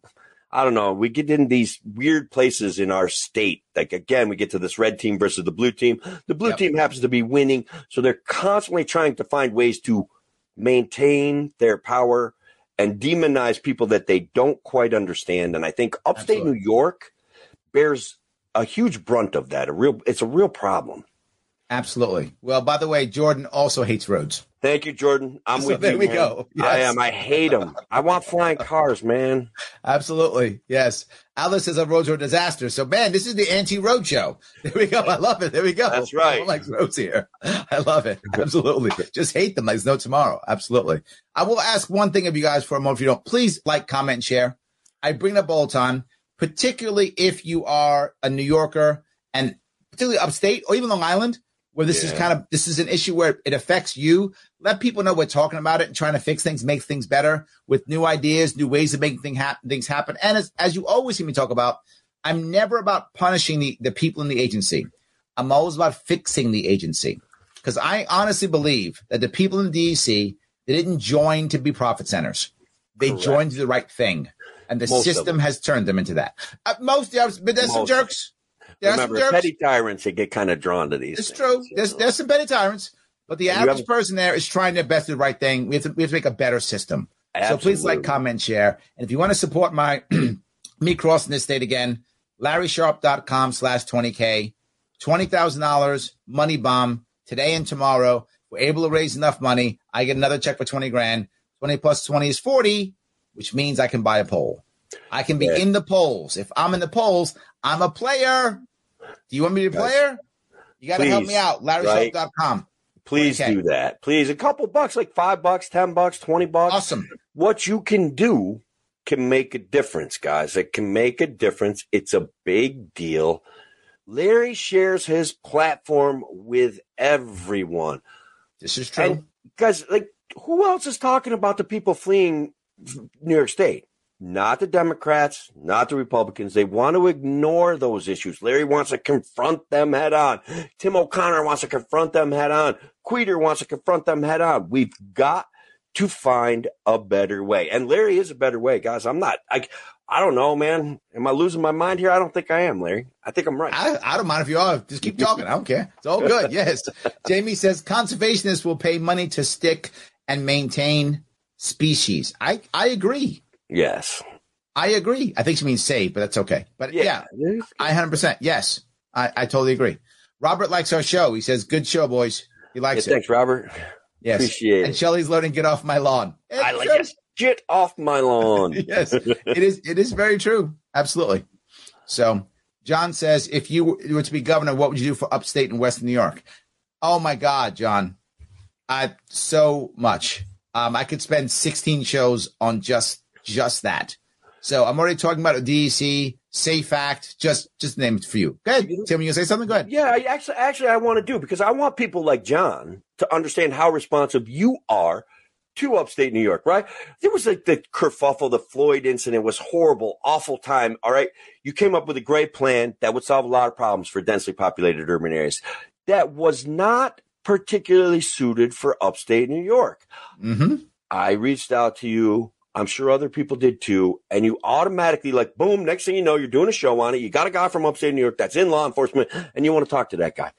S2: I don't know. We get in these weird places in our state. Like again, we get to this red team versus the blue team. The blue
S1: Yep.
S2: team happens to be winning. So they're constantly trying to find ways to maintain their power and demonize people that they don't quite understand. And I think upstate
S1: Absolutely.
S2: New York bears a huge brunt of that. A real, it's a real problem.
S1: Absolutely. Well, by the way, Jordan also hates roads.
S2: Thank you, Jordan. I'm
S1: So
S2: with
S1: there
S2: you.
S1: There we
S2: man.
S1: go.
S2: I am. I hate them. I want flying [laughs] cars, man.
S1: Absolutely. Yes. Alice says our roads are a disaster. So, man, this is the anti road show. [laughs] There we go. I love it. There we go.
S2: That's right.
S1: No likes roads here. I love it. [laughs] Absolutely. Just hate them. There's no tomorrow. Absolutely. I will ask one thing of you guys for a moment. If you don't, please like, comment, and share. I bring it up all the time, particularly if you are a New Yorker and particularly upstate or even Long Island, where this is kind of this is an issue where it affects you. Let people know we're talking about it and trying to fix things, make things better with new ideas, new ways of making thing hap- things happen. And as, as you always hear me talk about, I'm never about punishing the, the people in the agency. I'm always about fixing the agency because I honestly believe that the people in the DEC they didn't join to be profit centers. They
S2: Correct.
S1: joined to do the right thing, and the
S2: Most
S1: system has turned them into that. Uh, most, but there's some
S2: Most.
S1: jerks. Some
S2: Remember, petty tyrants, that get kind of drawn to these.
S1: It's
S2: things,
S1: true. There's
S2: know?
S1: there's some petty tyrants, but the average person there is trying their best to do the right thing. We have to we have to make a better system. So please like, comment, share. And if you want to support my [clears throat] me crossing this state again, LarrySharpe.com slash 20K, $20,000 money bomb today and tomorrow. We're able to raise enough money. I get another check for 20 grand. 20 plus 20 is 40, which means I can buy a poll. I can be
S2: Yeah.
S1: in the polls. If I'm in the polls, I'm a player. Do you want me to be a player? You got to help me out. LarrySharpe.com.
S2: Please
S1: 20K.
S2: do that. Please. A couple bucks, like five bucks, 10 bucks, 20 bucks.
S1: Awesome.
S2: What you can do can make a difference, guys. It can make a difference. It's a big deal. Larry shares his platform with everyone.
S1: This is true.
S2: And guys, like, who else is talking about the people fleeing New York State? Not the Democrats, not the Republicans. They want to ignore those issues. Larry wants to confront them head on. Tim O'Connor wants to confront them head on. Queter wants to confront them head on. We've got to find a better way. And Larry is a better way, guys. I'm not, I, I don't know, man. Am I losing my mind here? I don't think I am, Larry. I think I'm right.
S1: I, I don't mind if you are. Just keep talking. I don't care. It's all good. [laughs] Yes. Jamie says conservationists will pay money to stick and maintain species. I, I agree.
S2: Yes.
S1: I agree. I think she means save, but that's okay. But yeah, I 100%. Yes. I, I totally agree. Robert likes our show. He says, good show, boys. He
S2: Yeah,
S1: likes it.
S2: thanks, Robert.
S1: Yes.
S2: appreciate
S1: And
S2: it.
S1: Shelly's learning get off my lawn.
S2: I like it. Get off my lawn. [laughs]
S1: yes, it is. It is very true. Absolutely. So, John says, if you were to be governor, what would you do for upstate and Western New York? Oh my God, John, I so much. Um, I could spend 16 shows on just just that. So I'm already talking about a DEC, Safe Act, just just name it for you. Go ahead, Tim. You say something? Go ahead.
S2: Yeah, I actually, actually, I want to do because I want people like John to understand how responsive you are to upstate New York, right? There was like the kerfuffle, the Floyd incident was horrible, awful time. All right. You came up with a great plan that would solve a lot of problems for densely populated urban areas. That was not particularly suited for upstate New York.
S1: Mm-hmm.
S2: I reached out to you. I'm sure other people did too. And you automatically, like, boom, next thing you know, you're doing a show on it. You got a guy from upstate New York that's in law enforcement, and you want to talk to that guy.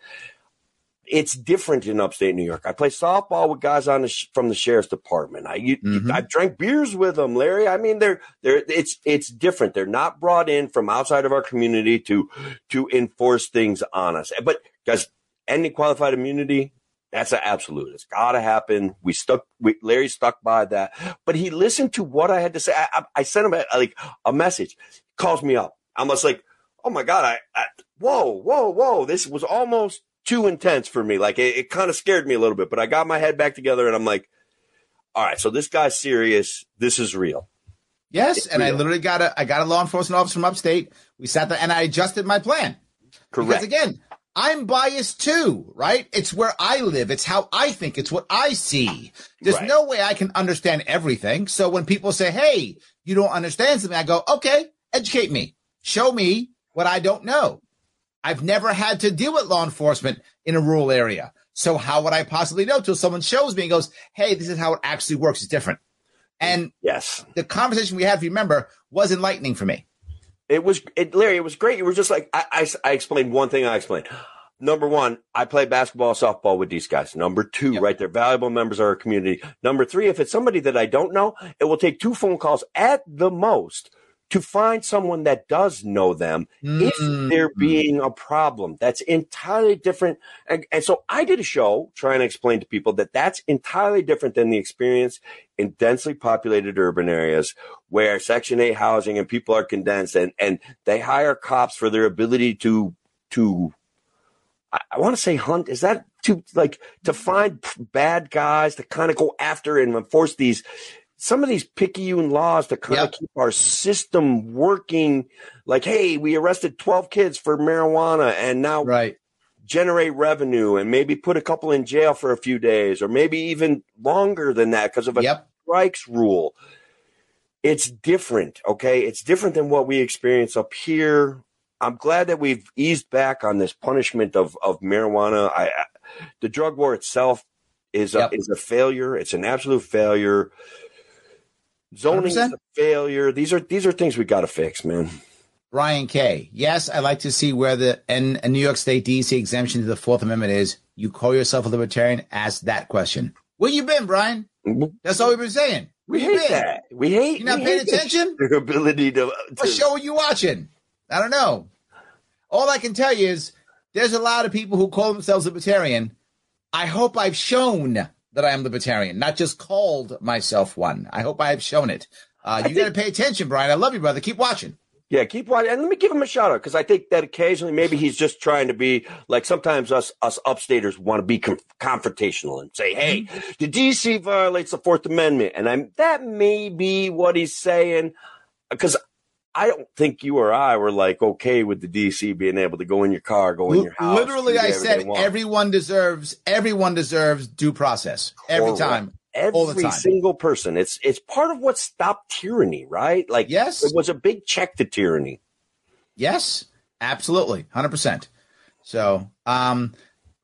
S2: It's different in upstate New York. I play softball with guys on the sh- from the sheriff's department. I you,
S1: Mhm.
S2: I drank beers with them, Larry. I mean, they're they're it's it's different. They're not brought in from outside of our community to to enforce things on us. But guys, any qualified immunity, that's an absolute. It's got to happen. We stuck. We, Larry stuck by that, but he listened to what I had to say. I, I, I sent him a, like a message. He calls me up. I'm just like, oh my god! I, I whoa, whoa, whoa! This was almost too intense for me. Like it, it kind of scared me a little bit. But I got my head back together, and I'm like, all right. So this guy's serious. This is real.
S1: Yes,
S2: It's
S1: and I literally got a I got a law enforcement officer from upstate. We sat there and I adjusted my plan. Because
S2: Correct.
S1: again, I'm biased too, right? It's where I live. It's how I think. It's what I see. There's
S2: Right.
S1: no way I can understand everything. So when people say, Hey, you don't understand something, I go, okay, educate me. Show me what I don't know. I've never had to deal with law enforcement in a rural area. So how would I possibly know till someone shows me and goes, Hey, this is how it actually works. It's different. And
S2: Yes.
S1: the conversation we had, if you remember, was enlightening for me.
S2: It was, it, Larry, it was great. You were just like, I, I, I explained one thing I explained. Number one, I play basketball, softball with these guys. Number two,
S1: Yep.
S2: right? They're valuable members of our community. Number three, if it's somebody that I don't know, it will take two phone calls at the most to find someone that does know them if
S1: Mm.
S2: there being a problem. That's entirely different. And, and so I did a show trying to explain to people that that's entirely different than the experience in densely populated urban areas where Section 8 housing and people are condensed and, and they hire cops for their ability to, to, I, I want to say hunt. Is that to like to find bad guys to kind of go after and enforce these some of these picayune laws to kind
S1: Yep.
S2: of keep our system working like hey we arrested 12 kids for marijuana and now
S1: Right.
S2: generate revenue and maybe put a couple in jail for a few days or maybe even longer than that because of a
S1: Yep.
S2: strikes rule. It's different, okay? It's different than what we experience up here. I'm glad that we've eased back on this punishment of of marijuana. I, I the drug war itself is a,
S1: Yep.
S2: is a failure. It's an absolute failure. Zoning is a failure. These are these are things we got to fix, man.
S1: Brian K. Yes, I'd like to see where the N a New York State DC exemption to the Fourth Amendment is. You call yourself a libertarian? Ask that question. Where you been, Brian? Mm-hmm. That's all we've been saying.
S2: We
S1: Where you
S2: hate
S1: been?
S2: that. We hate.
S1: You not paying attention? [laughs]
S2: Their ability to.
S1: What show are you watching? I don't know. All I can tell you is there's a lot of people who call themselves libertarian. I hope I've shown that I am libertarian, not just called myself one. I hope I have shown it. Uh, you got to pay attention, Brian. I love you, brother. Keep watching.
S2: Yeah, keep watching. And let me give him a shout out because I think that occasionally maybe he's just trying to be like sometimes us us upstaters want to be con- confrontational and say, "Hey, the DC violates the Fourth Amendment," and I'm that may be what he's saying because I don't think you or I were like okay with the DC being able to go in your car, go in your house.
S1: Literally, I said everyone deserves everyone deserves due process every
S2: Correct.
S1: time.
S2: Every
S1: time.
S2: single person. It's it's part of what stopped tyranny, right? Like
S1: Yes.
S2: it was a big check to tyranny.
S1: Yes, absolutely, hundred percent. So, um,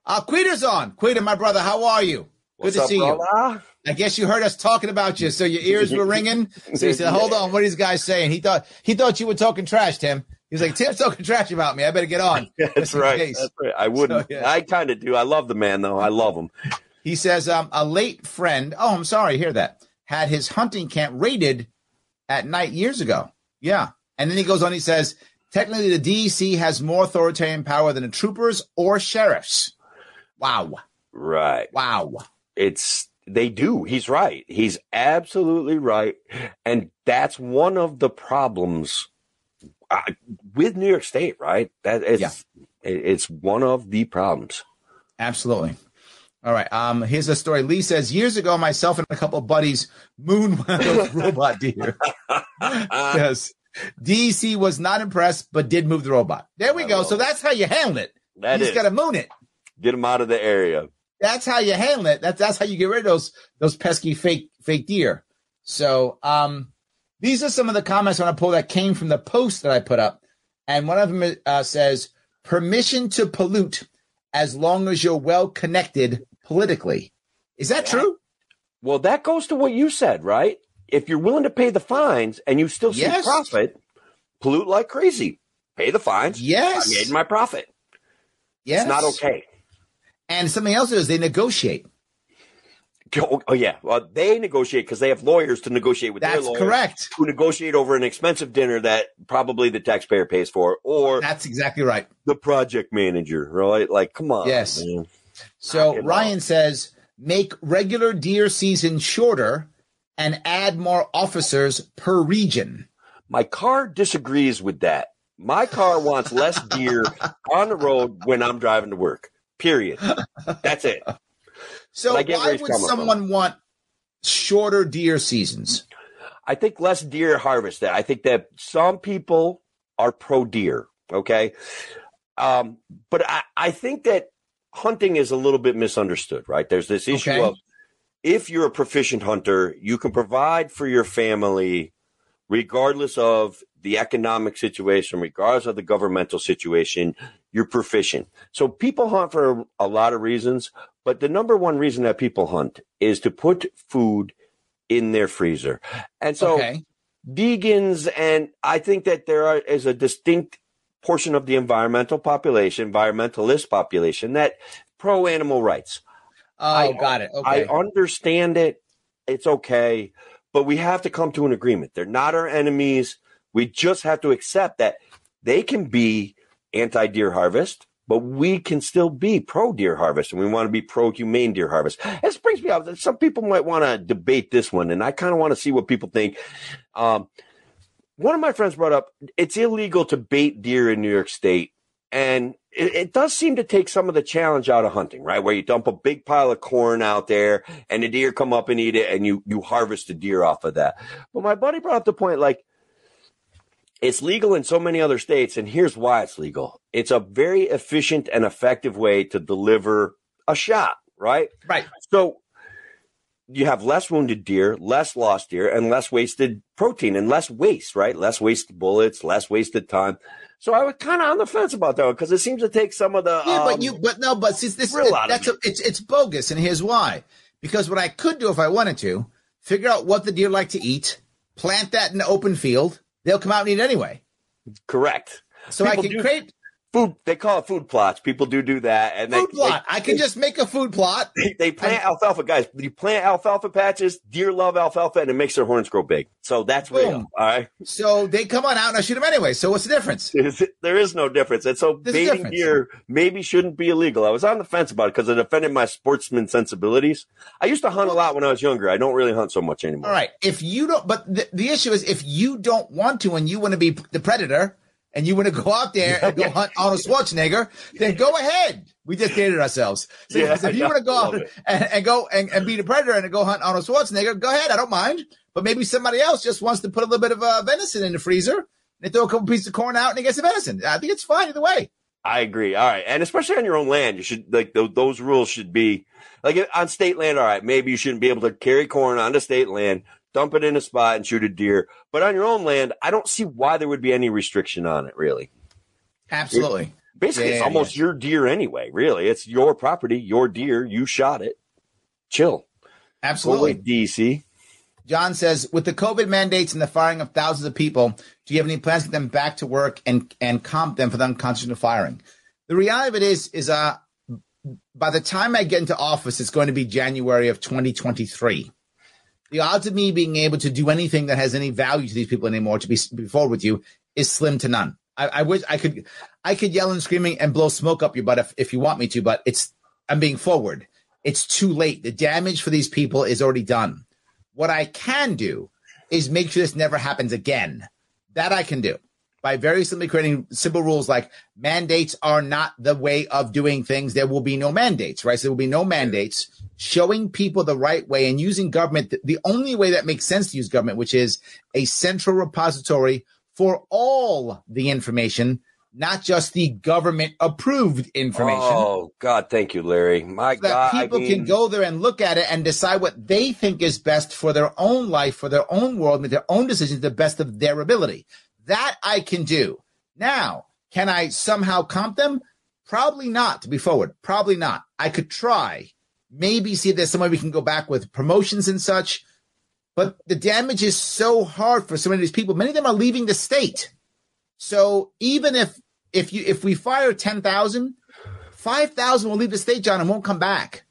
S1: uh, Quita's on. Quita, my brother, how are you?
S2: What's
S1: Good to
S2: up,
S1: see you.
S2: brother?
S1: I guess you heard us talking about you, so your ears were ringing. [laughs] So he said, "Hold on, what are these guys saying?" He thought he thought you were talking trash, Tim. He was like, "Tim's talking trash about me. I better get on." [laughs]
S2: That's right. That's right. I wouldn't.
S1: So, yeah.
S2: I kind of do. I love the man, though. I love him.
S1: He says, um, "A late friend. Oh, I'm sorry hear that. Had his hunting camp raided at night years ago. Yeah, and then he goes on. He says, technically, the DEC has more authoritarian power than the troopers or sheriffs. Wow,
S2: Right.
S1: wow.
S2: It's they do. He's right. He's absolutely right. And that's one of the problems uh, with New York State, right? That is, yeah. it's one of the problems.
S1: Absolutely. All right. Um, here's a story. Lee says years ago, myself and a couple of buddies mooned one of those robot deer. [laughs] yes. DC was not impressed, but did move the robot. There we go. So that's how you handle it. That you got to moon it.
S2: Get him out of the area.
S1: That's how you handle it. That's that's how you get rid of those those pesky fake fake deer. So um, these are some of the comments on a poll that came from the post that I put up, and one of them uh, says permission to pollute as long as you're well connected politically. Is that true?
S2: Well, that goes to what you said, right? If you're willing to pay the fines and you still see yes. profit, pollute like crazy. Pay the fines.
S1: Yes.
S2: I made my profit. Yes. It's not okay.
S1: And something else is they negotiate.
S2: Oh, oh yeah, well they negotiate because they have lawyers to negotiate with
S1: That's
S2: their lawyers.
S1: correct.
S2: Who negotiate over an expensive dinner that probably the taxpayer pays for, or
S1: that's exactly right.
S2: The project manager, right? Like, come on.
S1: Yes. Man. So Ryan says make regular deer season shorter and add more officers per region.
S2: My car disagrees with that. My car wants less deer [laughs] on the road when I'm driving to work. Period. [laughs] That's it.
S1: So why would someone want shorter deer seasons?
S2: I think less deer harvested. I think that some people are pro deer. Okay. Um, but I, I think that hunting is a little bit misunderstood, right? There's this issue okay. of if you're a proficient hunter, you can provide for your family regardless of the economic situation, regardless of the governmental situation, you're proficient. So people hunt for a lot of reasons, but the number one reason that people hunt is to put food in their freezer. And so okay. vegans, and I think that there are, is a distinct portion of the environmental population, environmentalist population that pro animal rights.
S1: Oh, I, got it. Okay.
S2: I understand it. It's okay, but we have to come to an agreement. They're not our enemies. We just have to accept that they can be anti deer harvest, but we can still be pro deer harvest and we want to be pro humane deer harvest. This brings me up. that Some people might want to debate this one, and I kind of want to see what people think. Um, one of my friends brought up it's illegal to bait deer in New York State. And it, it, does seem to take some of the challenge out of hunting, right? Where you dump a big pile of corn out there and the deer come up and eat it and you, you harvest the deer off of that. But my buddy brought up the point like, it's legal in so many other states, and here's why it's legal. It's a very efficient and effective way to deliver a shot, right?
S1: Right.
S2: So you have less wounded deer, less lost deer, and less wasted protein and less waste, right? Less wasted bullets, less wasted time. So I was kind of on the fence about that because it seems to take some of the
S1: yeah, um, but you, but no, but see, this it, that's a, it's it's bogus, and here's why. Because what I could do if I wanted to, figure out what the deer like to eat, plant that in the open field, they'll come out and eat anyway.
S2: Correct.
S1: So People I can do, create
S2: food. They call it food plots. People do do that. And
S1: food
S2: they,
S1: plot.
S2: They,
S1: I can
S2: they,
S1: just make a food plot.
S2: They, they plant alfalfa, guys. You plant alfalfa patches. Deer love alfalfa, and it makes their horns grow big. So that's real. All right.
S1: So they come on out, and I shoot them anyway. So what's the difference? [laughs]
S2: there is no difference. And so There's baiting deer maybe shouldn't be illegal. I was on the fence about it because it offended my sportsman sensibilities. I used to hunt a lot when I was younger. I don't really hunt so much anymore.
S1: All right. If you don't, but the, the issue is if you don't want to, and you want to be the predator and you want to go out there and go hunt Arnold Schwarzenegger, then go ahead. We just dated ourselves. So yeah, if you want to go out and, and, go and, and, be the predator and go hunt Arnold Schwarzenegger, go ahead. I don't mind. But maybe somebody else just wants to put a little bit of uh, venison in the freezer. They throw a couple pieces of corn out and he gets the venison. I think it's fine either way.
S2: I agree. All right, and especially on your own land, you should like th- those rules should be like on state land. All right, maybe you shouldn't be able to carry corn onto state land dump it in a spot and shoot a deer. But on your own land, I don't see why there would be any restriction on it, really.
S1: Absolutely. It,
S2: basically, yeah, it's almost your deer anyway, really. It's your property, your deer, you shot it. Chill.
S1: Absolutely.
S2: DC.
S1: John says, with the COVID mandates and the firing of thousands of people, do you have any plans to get them back to work and, and comp them for the unconstitutional firing? The reality of it is, is uh, by the time I get into office, it's going to be January of 2023 the odds of me being able to do anything that has any value to these people anymore, to be, be forward with you, is slim to none. I, I, wish I could, I could yell and screaming and blow smoke up your butt if, if you want me to, but it's, I'm being forward. it's too late. The damage for these people is already done. What I can do is make sure this never happens again. That I can do by very simply creating simple rules like mandates are not the way of doing things. There will be no mandates, right? So there will be no mandates showing people the right way and using government the only way that makes sense to use government, which is a central repository for all the information, not just the government approved information.
S2: Oh God, thank you, Larry. My
S1: so that
S2: God,
S1: people
S2: I mean,
S1: can go there and look at it and decide what they think is best for their own life, for their own world, make their own decisions, the best of their ability. That I can do. Now, can I somehow comp them? Probably not. To be forward, probably not. I could try, maybe see if there's some way we can go back with promotions and such. But the damage is so hard for so many of these people. Many of them are leaving the state. So even if if you if we fire 10,000, 5,000 will leave the state, John, and won't come back.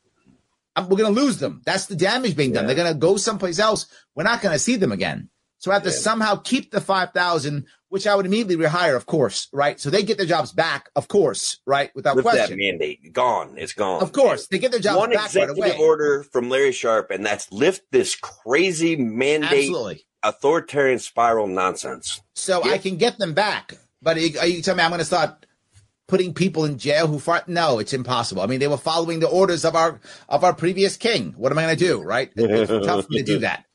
S1: Um, We're going to lose them. That's the damage being done.
S2: Yeah.
S1: They're going to go someplace else. We're not going to see them again. So I have to
S2: Yeah.
S1: somehow keep the 5,000, which I would immediately rehire, of course, right? So they get their jobs back, of course, right? Without
S2: lift that mandate. Gone. It's gone.
S1: Of course, they get their jobs
S2: One
S1: back right
S2: executive
S1: away.
S2: order from Larry Sharpe, and that's lift this crazy mandate
S1: Absolutely.
S2: authoritarian spiral nonsense.
S1: So
S2: Yeah.
S1: I can get them back. But are you, are you telling me I'm going to start putting people in jail who fought? No, it's impossible. I mean, they were following the orders of our of our previous king. What am I going to do? Right? It's tough for me to do that.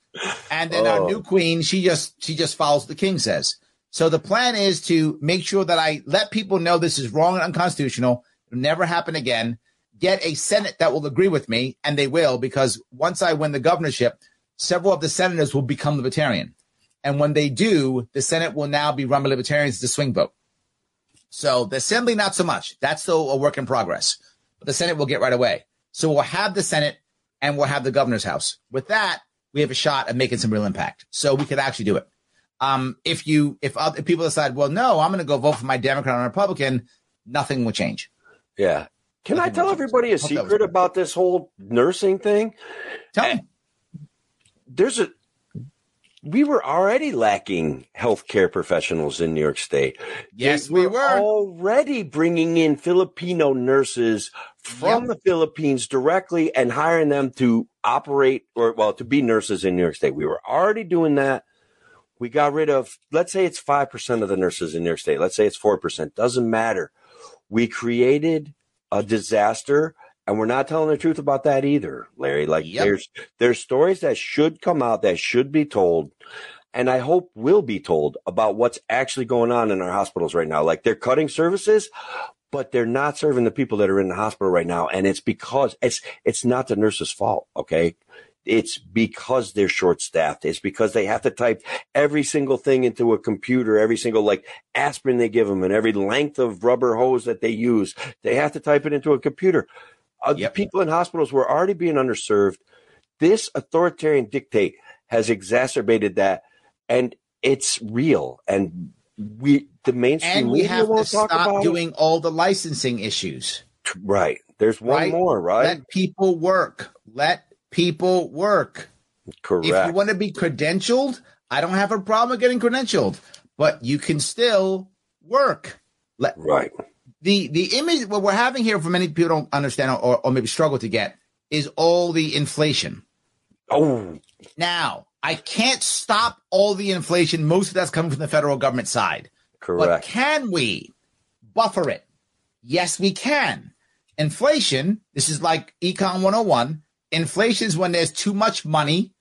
S1: And then our [laughs]
S2: Oh.
S1: new queen, she just she just follows what the king says. So the plan is to make sure that I let people know this is wrong and unconstitutional. It'll never happen again. Get a Senate that will agree with me, and they will, because once I win the governorship, several of the senators will become libertarian. And when they do, the Senate will now be run by libertarians. A swing vote. So the Assembly, not so much. That's still a work in progress. But the Senate will get right away. So we'll have the Senate and we'll have the governor's house. With that, we have a shot at making some real impact. So we could actually do it. Um, if you, if other if people decide, well, no, I'm going to go vote for my Democrat and Republican, nothing will change.
S2: Yeah. Can I tell everybody a
S1: Hope that was
S2: secret about this whole nursing thing?
S1: Tell me.
S2: There's a we were already lacking healthcare professionals in New York State.
S1: Yes,
S2: They
S1: we were.
S2: already bringing in Filipino nurses from the Philippines directly and hiring them to operate or well to be nurses in New York State. We were already doing that. We got rid of let's say it's 5% of the nurses in your State. Let's say it's 4%. Doesn't matter. We created a disaster and we're not telling the truth about that either, Larry. Like
S1: Yep.
S2: there's there's stories that should come out that should be told and I hope will be told about what's actually going on in our hospitals right now. Like they're cutting services, but they're not serving the people that are in the hospital right now. And it's because it's it's not the nurse's fault, okay? It's because they're short staffed. It's because they have to type every single thing into a computer, every single like aspirin they give them and every length of rubber hose that they use. They have to type it into a computer. Uh,
S1: Yep.
S2: People in hospitals were already being underserved. This authoritarian dictate has exacerbated that and it's real. And we, the mainstream
S1: And we
S2: media
S1: have to stop
S2: about it.
S1: doing all the licensing issues.
S2: Right. There's one
S1: Right.
S2: more, right?
S1: Let people work. Let people work.
S2: Correct.
S1: If you want to be credentialed, I don't have a problem with getting credentialed, but you can still work. Let,
S2: right.
S1: the the image what we're having here for many people don't understand or, or maybe struggle to get is all the inflation.
S2: Oh,
S1: Now, I can't stop all the inflation. Most of that's coming from the federal government side.
S2: Correct.
S1: But can we buffer it? Yes, we can. Inflation, this is like Econ 101. Inflation is when there's too much money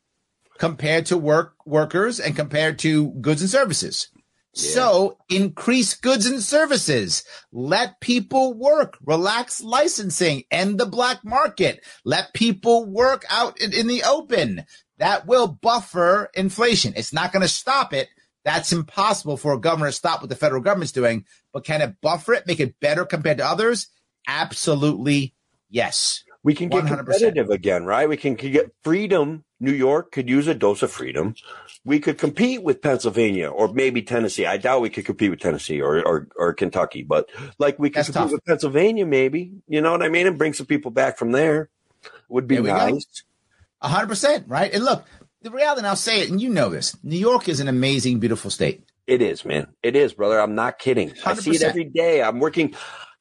S1: compared to work workers and compared to goods and services. So increase goods and services. Let people work. Relax licensing. End the black market. Let people work out in, in the open. That will buffer inflation. It's not going to stop it. That's impossible for a governor to stop what the federal government's doing. But can it buffer it, make it better compared to others? Absolutely yes.
S2: We can get
S1: 100%.
S2: competitive again, right? We can get freedom. New York could use a dose of freedom. We could compete with Pennsylvania or maybe Tennessee. I doubt we could compete with Tennessee or, or, or Kentucky, but like we could
S1: That's
S2: compete
S1: tough.
S2: with Pennsylvania, maybe. You know what I mean? And bring some people back from there. Would be nice.
S1: A hundred percent, right? And look, the reality, and I'll say it, and you know this. New York is an amazing, beautiful state.
S2: It is, man. It is, brother. I'm not kidding. I see it every day. I'm working.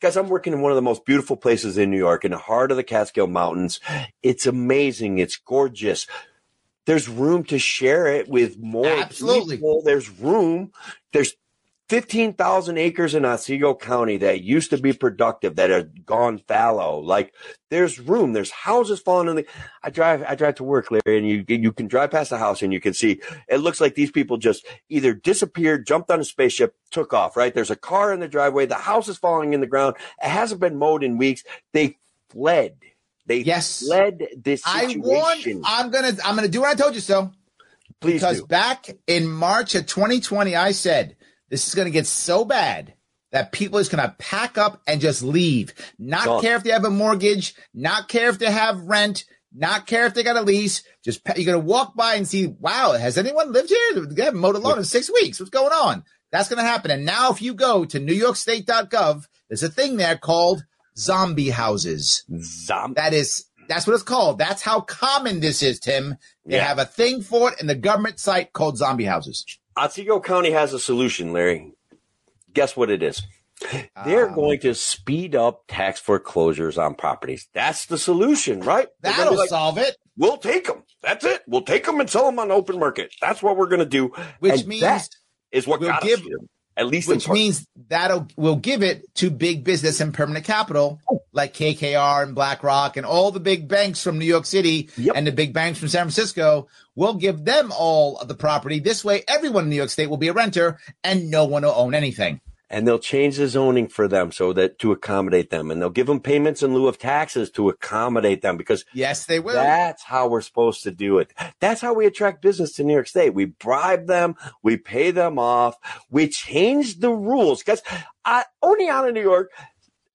S2: Guys, I'm working in one of the most beautiful places in New York, in the heart of the Catskill Mountains. It's amazing. It's gorgeous. There's room to share it with more
S1: Absolutely.
S2: people. There's room. There's 15,000 acres in Otsego County that used to be productive that are gone fallow. Like there's room. There's houses falling in the, I drive, I drive to work, Larry, and you, you can drive past the house and you can see it looks like these people just either disappeared, jumped on a spaceship, took off, right? There's a car in the driveway. The house is falling in the ground. It hasn't been mowed in weeks. They fled. They
S1: Yes.
S2: fled this
S1: I
S2: situation.
S1: warned. I'm gonna. I'm gonna do what I told you so.
S2: Please
S1: because
S2: do.
S1: back in March of 2020, I said this is gonna get so bad that people is gonna pack up and just leave. Not
S2: Done.
S1: care if they have a mortgage. Not care if they have rent. Not care if they got a lease. Just you're gonna walk by and see. Wow, has anyone lived here? They haven't mowed a lawn in six weeks. What's going on? That's gonna happen. And now, if you go to NewYorkState.gov, there's a thing there called zombie houses.
S2: Zom-
S1: That is that's what it's called. That's how common this is, Tim. They
S2: Yeah.
S1: have a thing for it in the government site called zombie houses.
S2: Otsego County has a solution, Larry. Guess what it is? They're
S1: Ah.
S2: going to speed up tax foreclosures on properties. That's the solution, right?
S1: That'll
S2: like,
S1: solve it.
S2: we'll take them. That's it. We'll take them and sell them on the open market. That's what we're going to do.
S1: Which
S2: And
S1: means
S2: that is what
S1: we'll
S2: got
S1: give-.
S2: At least
S1: Which means that'll will give it to big business and permanent capital like KKR and BlackRock and all the big banks from New York City
S2: Yep.
S1: and the big banks from San Francisco. We'll give them all of the property. This way, everyone in New York State will be a renter and no one will own anything.
S2: And they'll change the zoning for them so that to accommodate them, and they'll give them payments in lieu of taxes to accommodate them because
S1: Yes, they will.
S2: That's how we're supposed to do it. That's how we attract business to New York State. We bribe them, we pay them off, we change the rules. Because uh, Oneonta, New York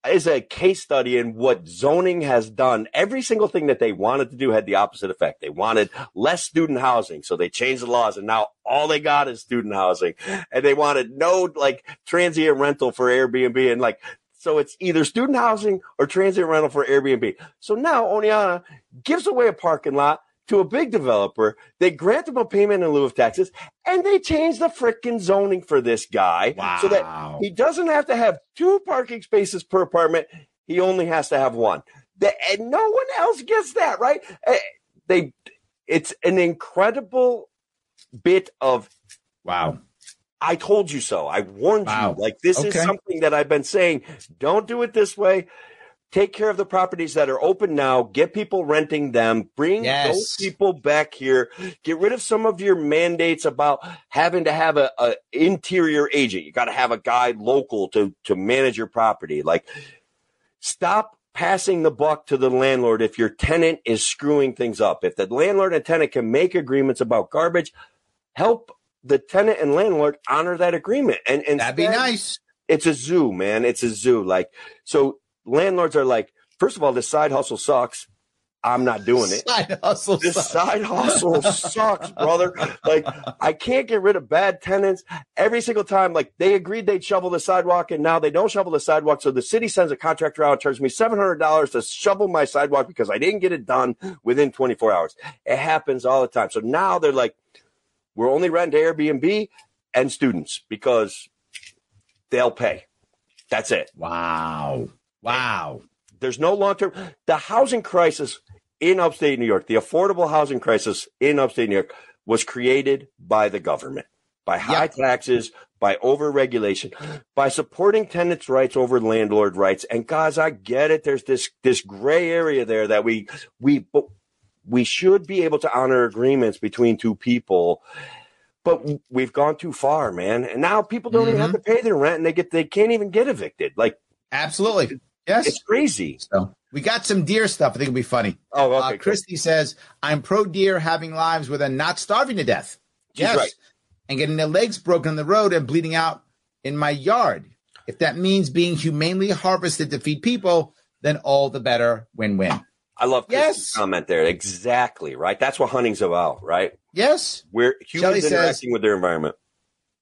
S2: is a case study in what zoning has done. Every single thing that they wanted to do had the opposite effect. They wanted less student housing, so they changed the laws, and now all they got is student housing. And they wanted no like transient rental for Airbnb, and like so it's either student housing or transient rental for Airbnb. So now Oneonta gives away a parking lot to a big developer. They grant him a payment in lieu of taxes, and they change the frickin' zoning for this guy so that he doesn't have to have two parking spaces per apartment. He only has to have one. The- and no one else gets that, right? Eh, They, it's an incredible bit of
S1: Wow.
S2: I told you so. I warned
S1: Wow.
S2: you. Like this is something that I've been saying. Don't do it this way. Take care of the properties that are open now. Get people renting them. Bring
S1: Yes.
S2: those people back here. Get rid of some of your mandates about having to have a, a interior agent. You got to have a guy local to to manage your property. Like stop passing the buck to the landlord if your tenant is screwing things up. If the landlord and tenant can make agreements about garbage, help the tenant and landlord honor that agreement. And, and
S1: That'd be nice.
S2: It's a zoo, man. It's a zoo. Like, so landlords are like, first of all, this side hustle sucks. I'm not doing it.
S1: Side hustle.
S2: This
S1: sucks.
S2: side hustle [laughs] sucks, brother. Like, I can't get rid of bad tenants every single time. Like, they agreed they'd shovel the sidewalk, and now they don't shovel the sidewalk. So the city sends a contractor out, and charges me seven hundred dollars to shovel my sidewalk because I didn't get it done within twenty four hours. It happens all the time. So now they're like, we're only renting to Airbnb and students because they'll pay. That's it.
S1: Wow. Wow.
S2: There's no long term. The housing crisis in upstate New York, the affordable housing crisis in upstate New York, was created by the government, by high
S1: Yep.
S2: taxes, by overregulation, by supporting tenants' rights over landlord rights. And guys, I get it. There's this this gray area there that we we we should be able to honor agreements between two people. But we've gone too far, man. And now people don't even have mm-hmm. to pay their rent, and they get they can't even get evicted. Like
S1: Absolutely. Yes.
S2: it's crazy.
S1: So we got some deer stuff. I think it'll be funny.
S2: Oh, okay.
S1: uh,
S2: cool.
S1: Christy says, I'm pro deer having lives where they're not starving to death.
S2: She's
S1: yes.
S2: right.
S1: And getting their legs broken on the road and bleeding out in my yard. If that means being humanely harvested to feed people, then all the better. Win win.
S2: I love Chris's
S1: Yes.
S2: comment there. Exactly, right? That's what hunting's about, right?
S1: Yes.
S2: We're
S1: Shelley
S2: humans
S1: says-
S2: interacting with their environment.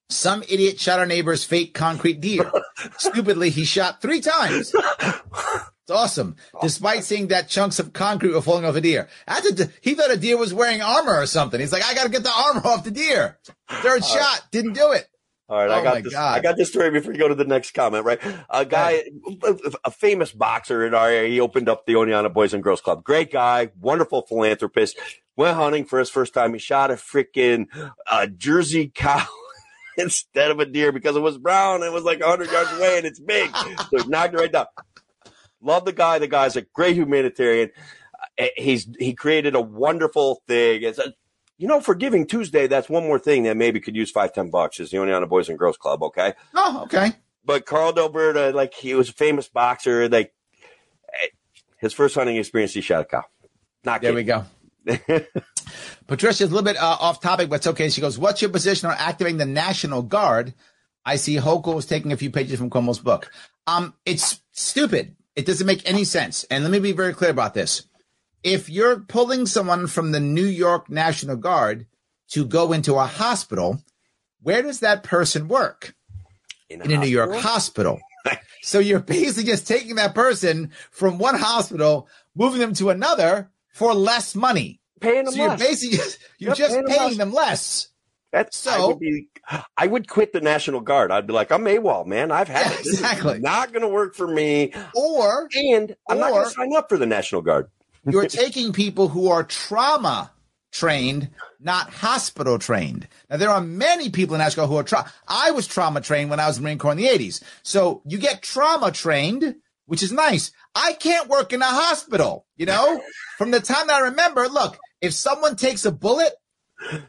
S1: Some idiot shot our neighbor's fake concrete deer. [laughs] Stupidly, he shot three times. It's awesome. Despite seeing that chunks of concrete were falling off a deer. That's a d he thought a deer was wearing armor or something. He's like, I got to get the armor off the deer. Third shot, didn't do it.
S2: All right,
S1: Oh
S2: I got this.
S1: God.
S2: I got this story before you go to the next comment. Right, a guy, a famous boxer in our area. He opened up the Oneonta Boys and Girls Club. Great guy, wonderful philanthropist. Went hunting for his first time. He shot a freaking uh, Jersey cow [laughs] [laughs] instead of a deer because it was brown and it was like 100 yards away and it's big. So he knocked it right down. Love the guy. The guy's a great humanitarian. Uh, He's he created a wonderful thing. It's a, you know, for Giving Tuesday, that's one more thing that maybe could use five, ten bucks is the Oneonta Boys and Girls Club, okay?
S1: Oh, okay.
S2: But Carl Delberta, like he was a famous boxer, like eh, his first hunting experience, he shot a cow. Not
S1: There we go. [laughs] Patricia's a little bit uh, off topic, but it's okay. She goes, What's your position on activating the National Guard? I see Hochul was taking a few pages from Cuomo's book. Um, it's stupid. It doesn't make any sense. And let me be very clear about this. If you're pulling someone from the New York National Guard to go into a hospital, where does that person work? in a New York hospital. [laughs] so you're basically just taking that person from one hospital, moving them to another for less money.
S2: paying them less.
S1: So you're
S2: less.
S1: basically just, [laughs] you're
S2: Yep,
S1: just
S2: paying them
S1: paying
S2: less.
S1: them less.
S2: That's I
S1: So-
S2: would be. I would quit the National Guard. I'd be like, I'm AWOL, man. I've had
S1: Yeah,
S2: it. This is
S1: exactly.
S2: not going to work for me,
S1: Or
S2: and I'm not going to sign up for the National Guard. [laughs]
S1: you're taking people who are trauma trained, not hospital trained. Now there are many people in National Guard who are trauma. I was trauma trained when I was in the Marine Corps in the 80s. So you get trauma trained, which is nice. I can't work in a hospital, you know? [laughs] From the time I remember, look, if someone takes a bullet,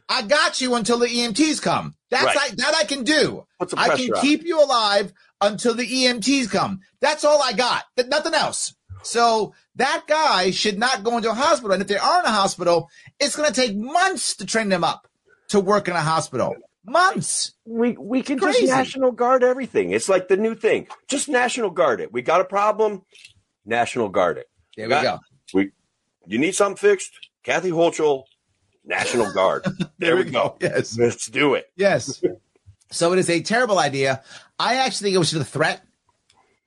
S1: I got you until the EMTs come. That's
S2: Right.
S1: I, that I can do. I can
S2: on.
S1: keep you alive until the EMTs come. That's all I got. Th- nothing else. So that guy should not go into a hospital. And if they are in a hospital, it's going to take months to train them up to work in a hospital. Months.
S2: We we can
S1: Crazy.
S2: just National Guard everything. It's like the new thing. Just National Guard it. We got a problem. National Guard it.
S1: There we go.
S2: We you need something fixed. Kathy Hochul, National Guard. [laughs] there we go.
S1: Yes.
S2: Let's do it.
S1: Yes. [laughs] So it is a terrible idea. I actually think it was just a threat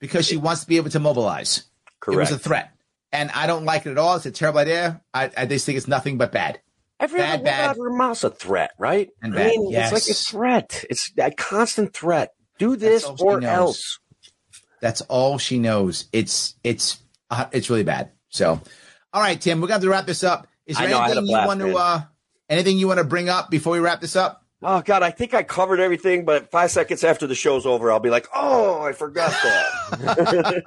S1: because she wants to be able to mobilize.
S2: Correct.
S1: It was a threat. And I don't like it at all. It's a terrible idea. I, I just think it's nothing but bad.
S2: Every
S1: Bad,
S2: other
S1: bad.
S2: word out of her mouth's a threat, right?
S1: And
S2: I
S1: bad,
S2: mean, it's like a threat. It's a constant threat. Do this or else.
S1: That's all she knows. It's it's uh, it's really bad. So, all right, Tim, we're going to have to wrap this up. Is there
S2: know, I
S1: anything you
S2: blast,
S1: want to uh, anything you want to bring up before we wrap this up?
S2: Oh God, I think I covered everything, but five seconds after the show's over, I'll be like, "Oh, I forgot that."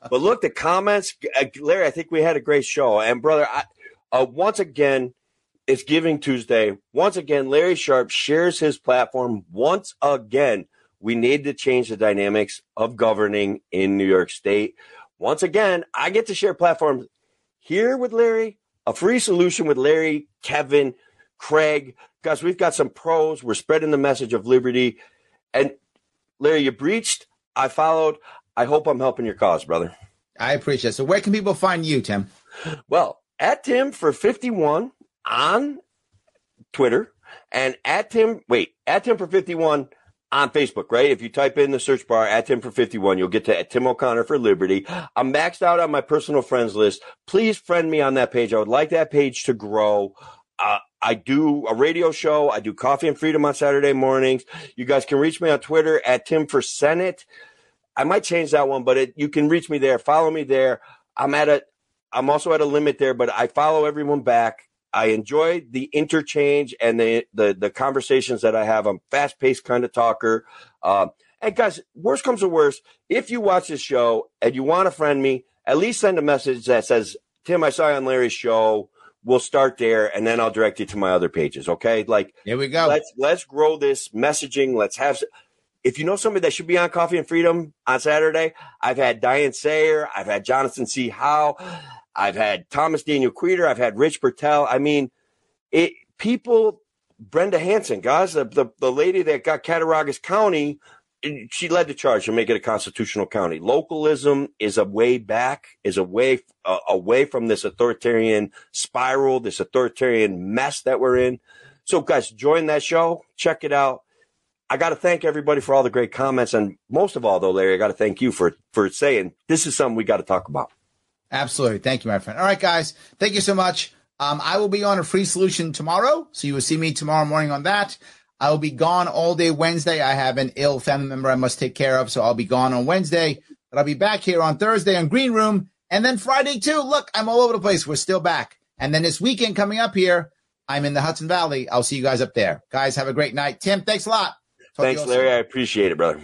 S2: [laughs] but look, the comments, uh, Larry. I think we had a great show, and brother, I, uh, once again, it's Giving Tuesday. Once again, Larry Sharpe shares his platform. Once again, we need to change the dynamics of governing in New York State. Once again, I get to share platforms here with Larry, a free solution with Larry, Kevin, Craig. Guys, we've got some pros. We're spreading the message of liberty. And Larry, you breached. I followed. I hope I'm helping your cause, brother.
S1: I appreciate it. So, where can people find you, Tim?
S2: Well, at Tim for 51 on Twitter and at Tim, wait, at Tim for 51 on Facebook, right? If you type in the search bar at Tim for 51, you'll get to Tim O'Connor for Liberty. I'm maxed out on my personal friends list. Please friend me on that page. I would like that page to grow. Uh, I do a radio show. I do Coffee and Freedom on Saturday mornings. You guys can reach me on Twitter at Tim for Senate. I might change that one, but it, you can reach me there. Follow me there. I'm at a, I'm also at a limit there, but I follow everyone back. I enjoy the interchange and the the, the conversations that I have. I'm fast paced kind of talker. Um, and guys, worst comes to worst, if you watch this show and you want to friend me, at least send a message that says, "Tim, I saw you on Larry's show." We'll start there, and then I'll direct you to my other pages. Okay, like
S1: Here we go.
S2: let's let's grow this messaging. Let's have. If you know somebody that should be on Coffee and Freedom on Saturday, I've had Diane Sayer, I've had Jonathan C. Howe, I've had Thomas Daniel Queter, I've had Rich Bertel. I mean, it people. Brenda Hanson, guys, the, the the lady that got Cattaraugus County, she led the charge to make it a constitutional county. Localism is a way back, is a way uh, away from this authoritarian spiral, this authoritarian mess that we're in. So, guys, join that show. Check it out. I got to thank everybody for all the great comments, and most of all, though, Larry, I got to thank you for for saying this is something we got to talk about.
S1: Absolutely. Thank you, my friend. All right, guys. Thank you so much. Um, I will be on a free solution tomorrow. So you will see me tomorrow morning on that. I will be gone all day Wednesday. I have an ill family member I must take care of, so I'll be gone on Wednesday. But I'll be back here on Thursday on Green Room, and then Friday too. Look, I'm all over the place. We're still back, and then this weekend coming up here, I'm in the Hudson Valley. I'll see you guys up there. Guys, have a great night. Tim, thanks a lot.
S2: Talk thanks, Larry. I appreciate it, brother.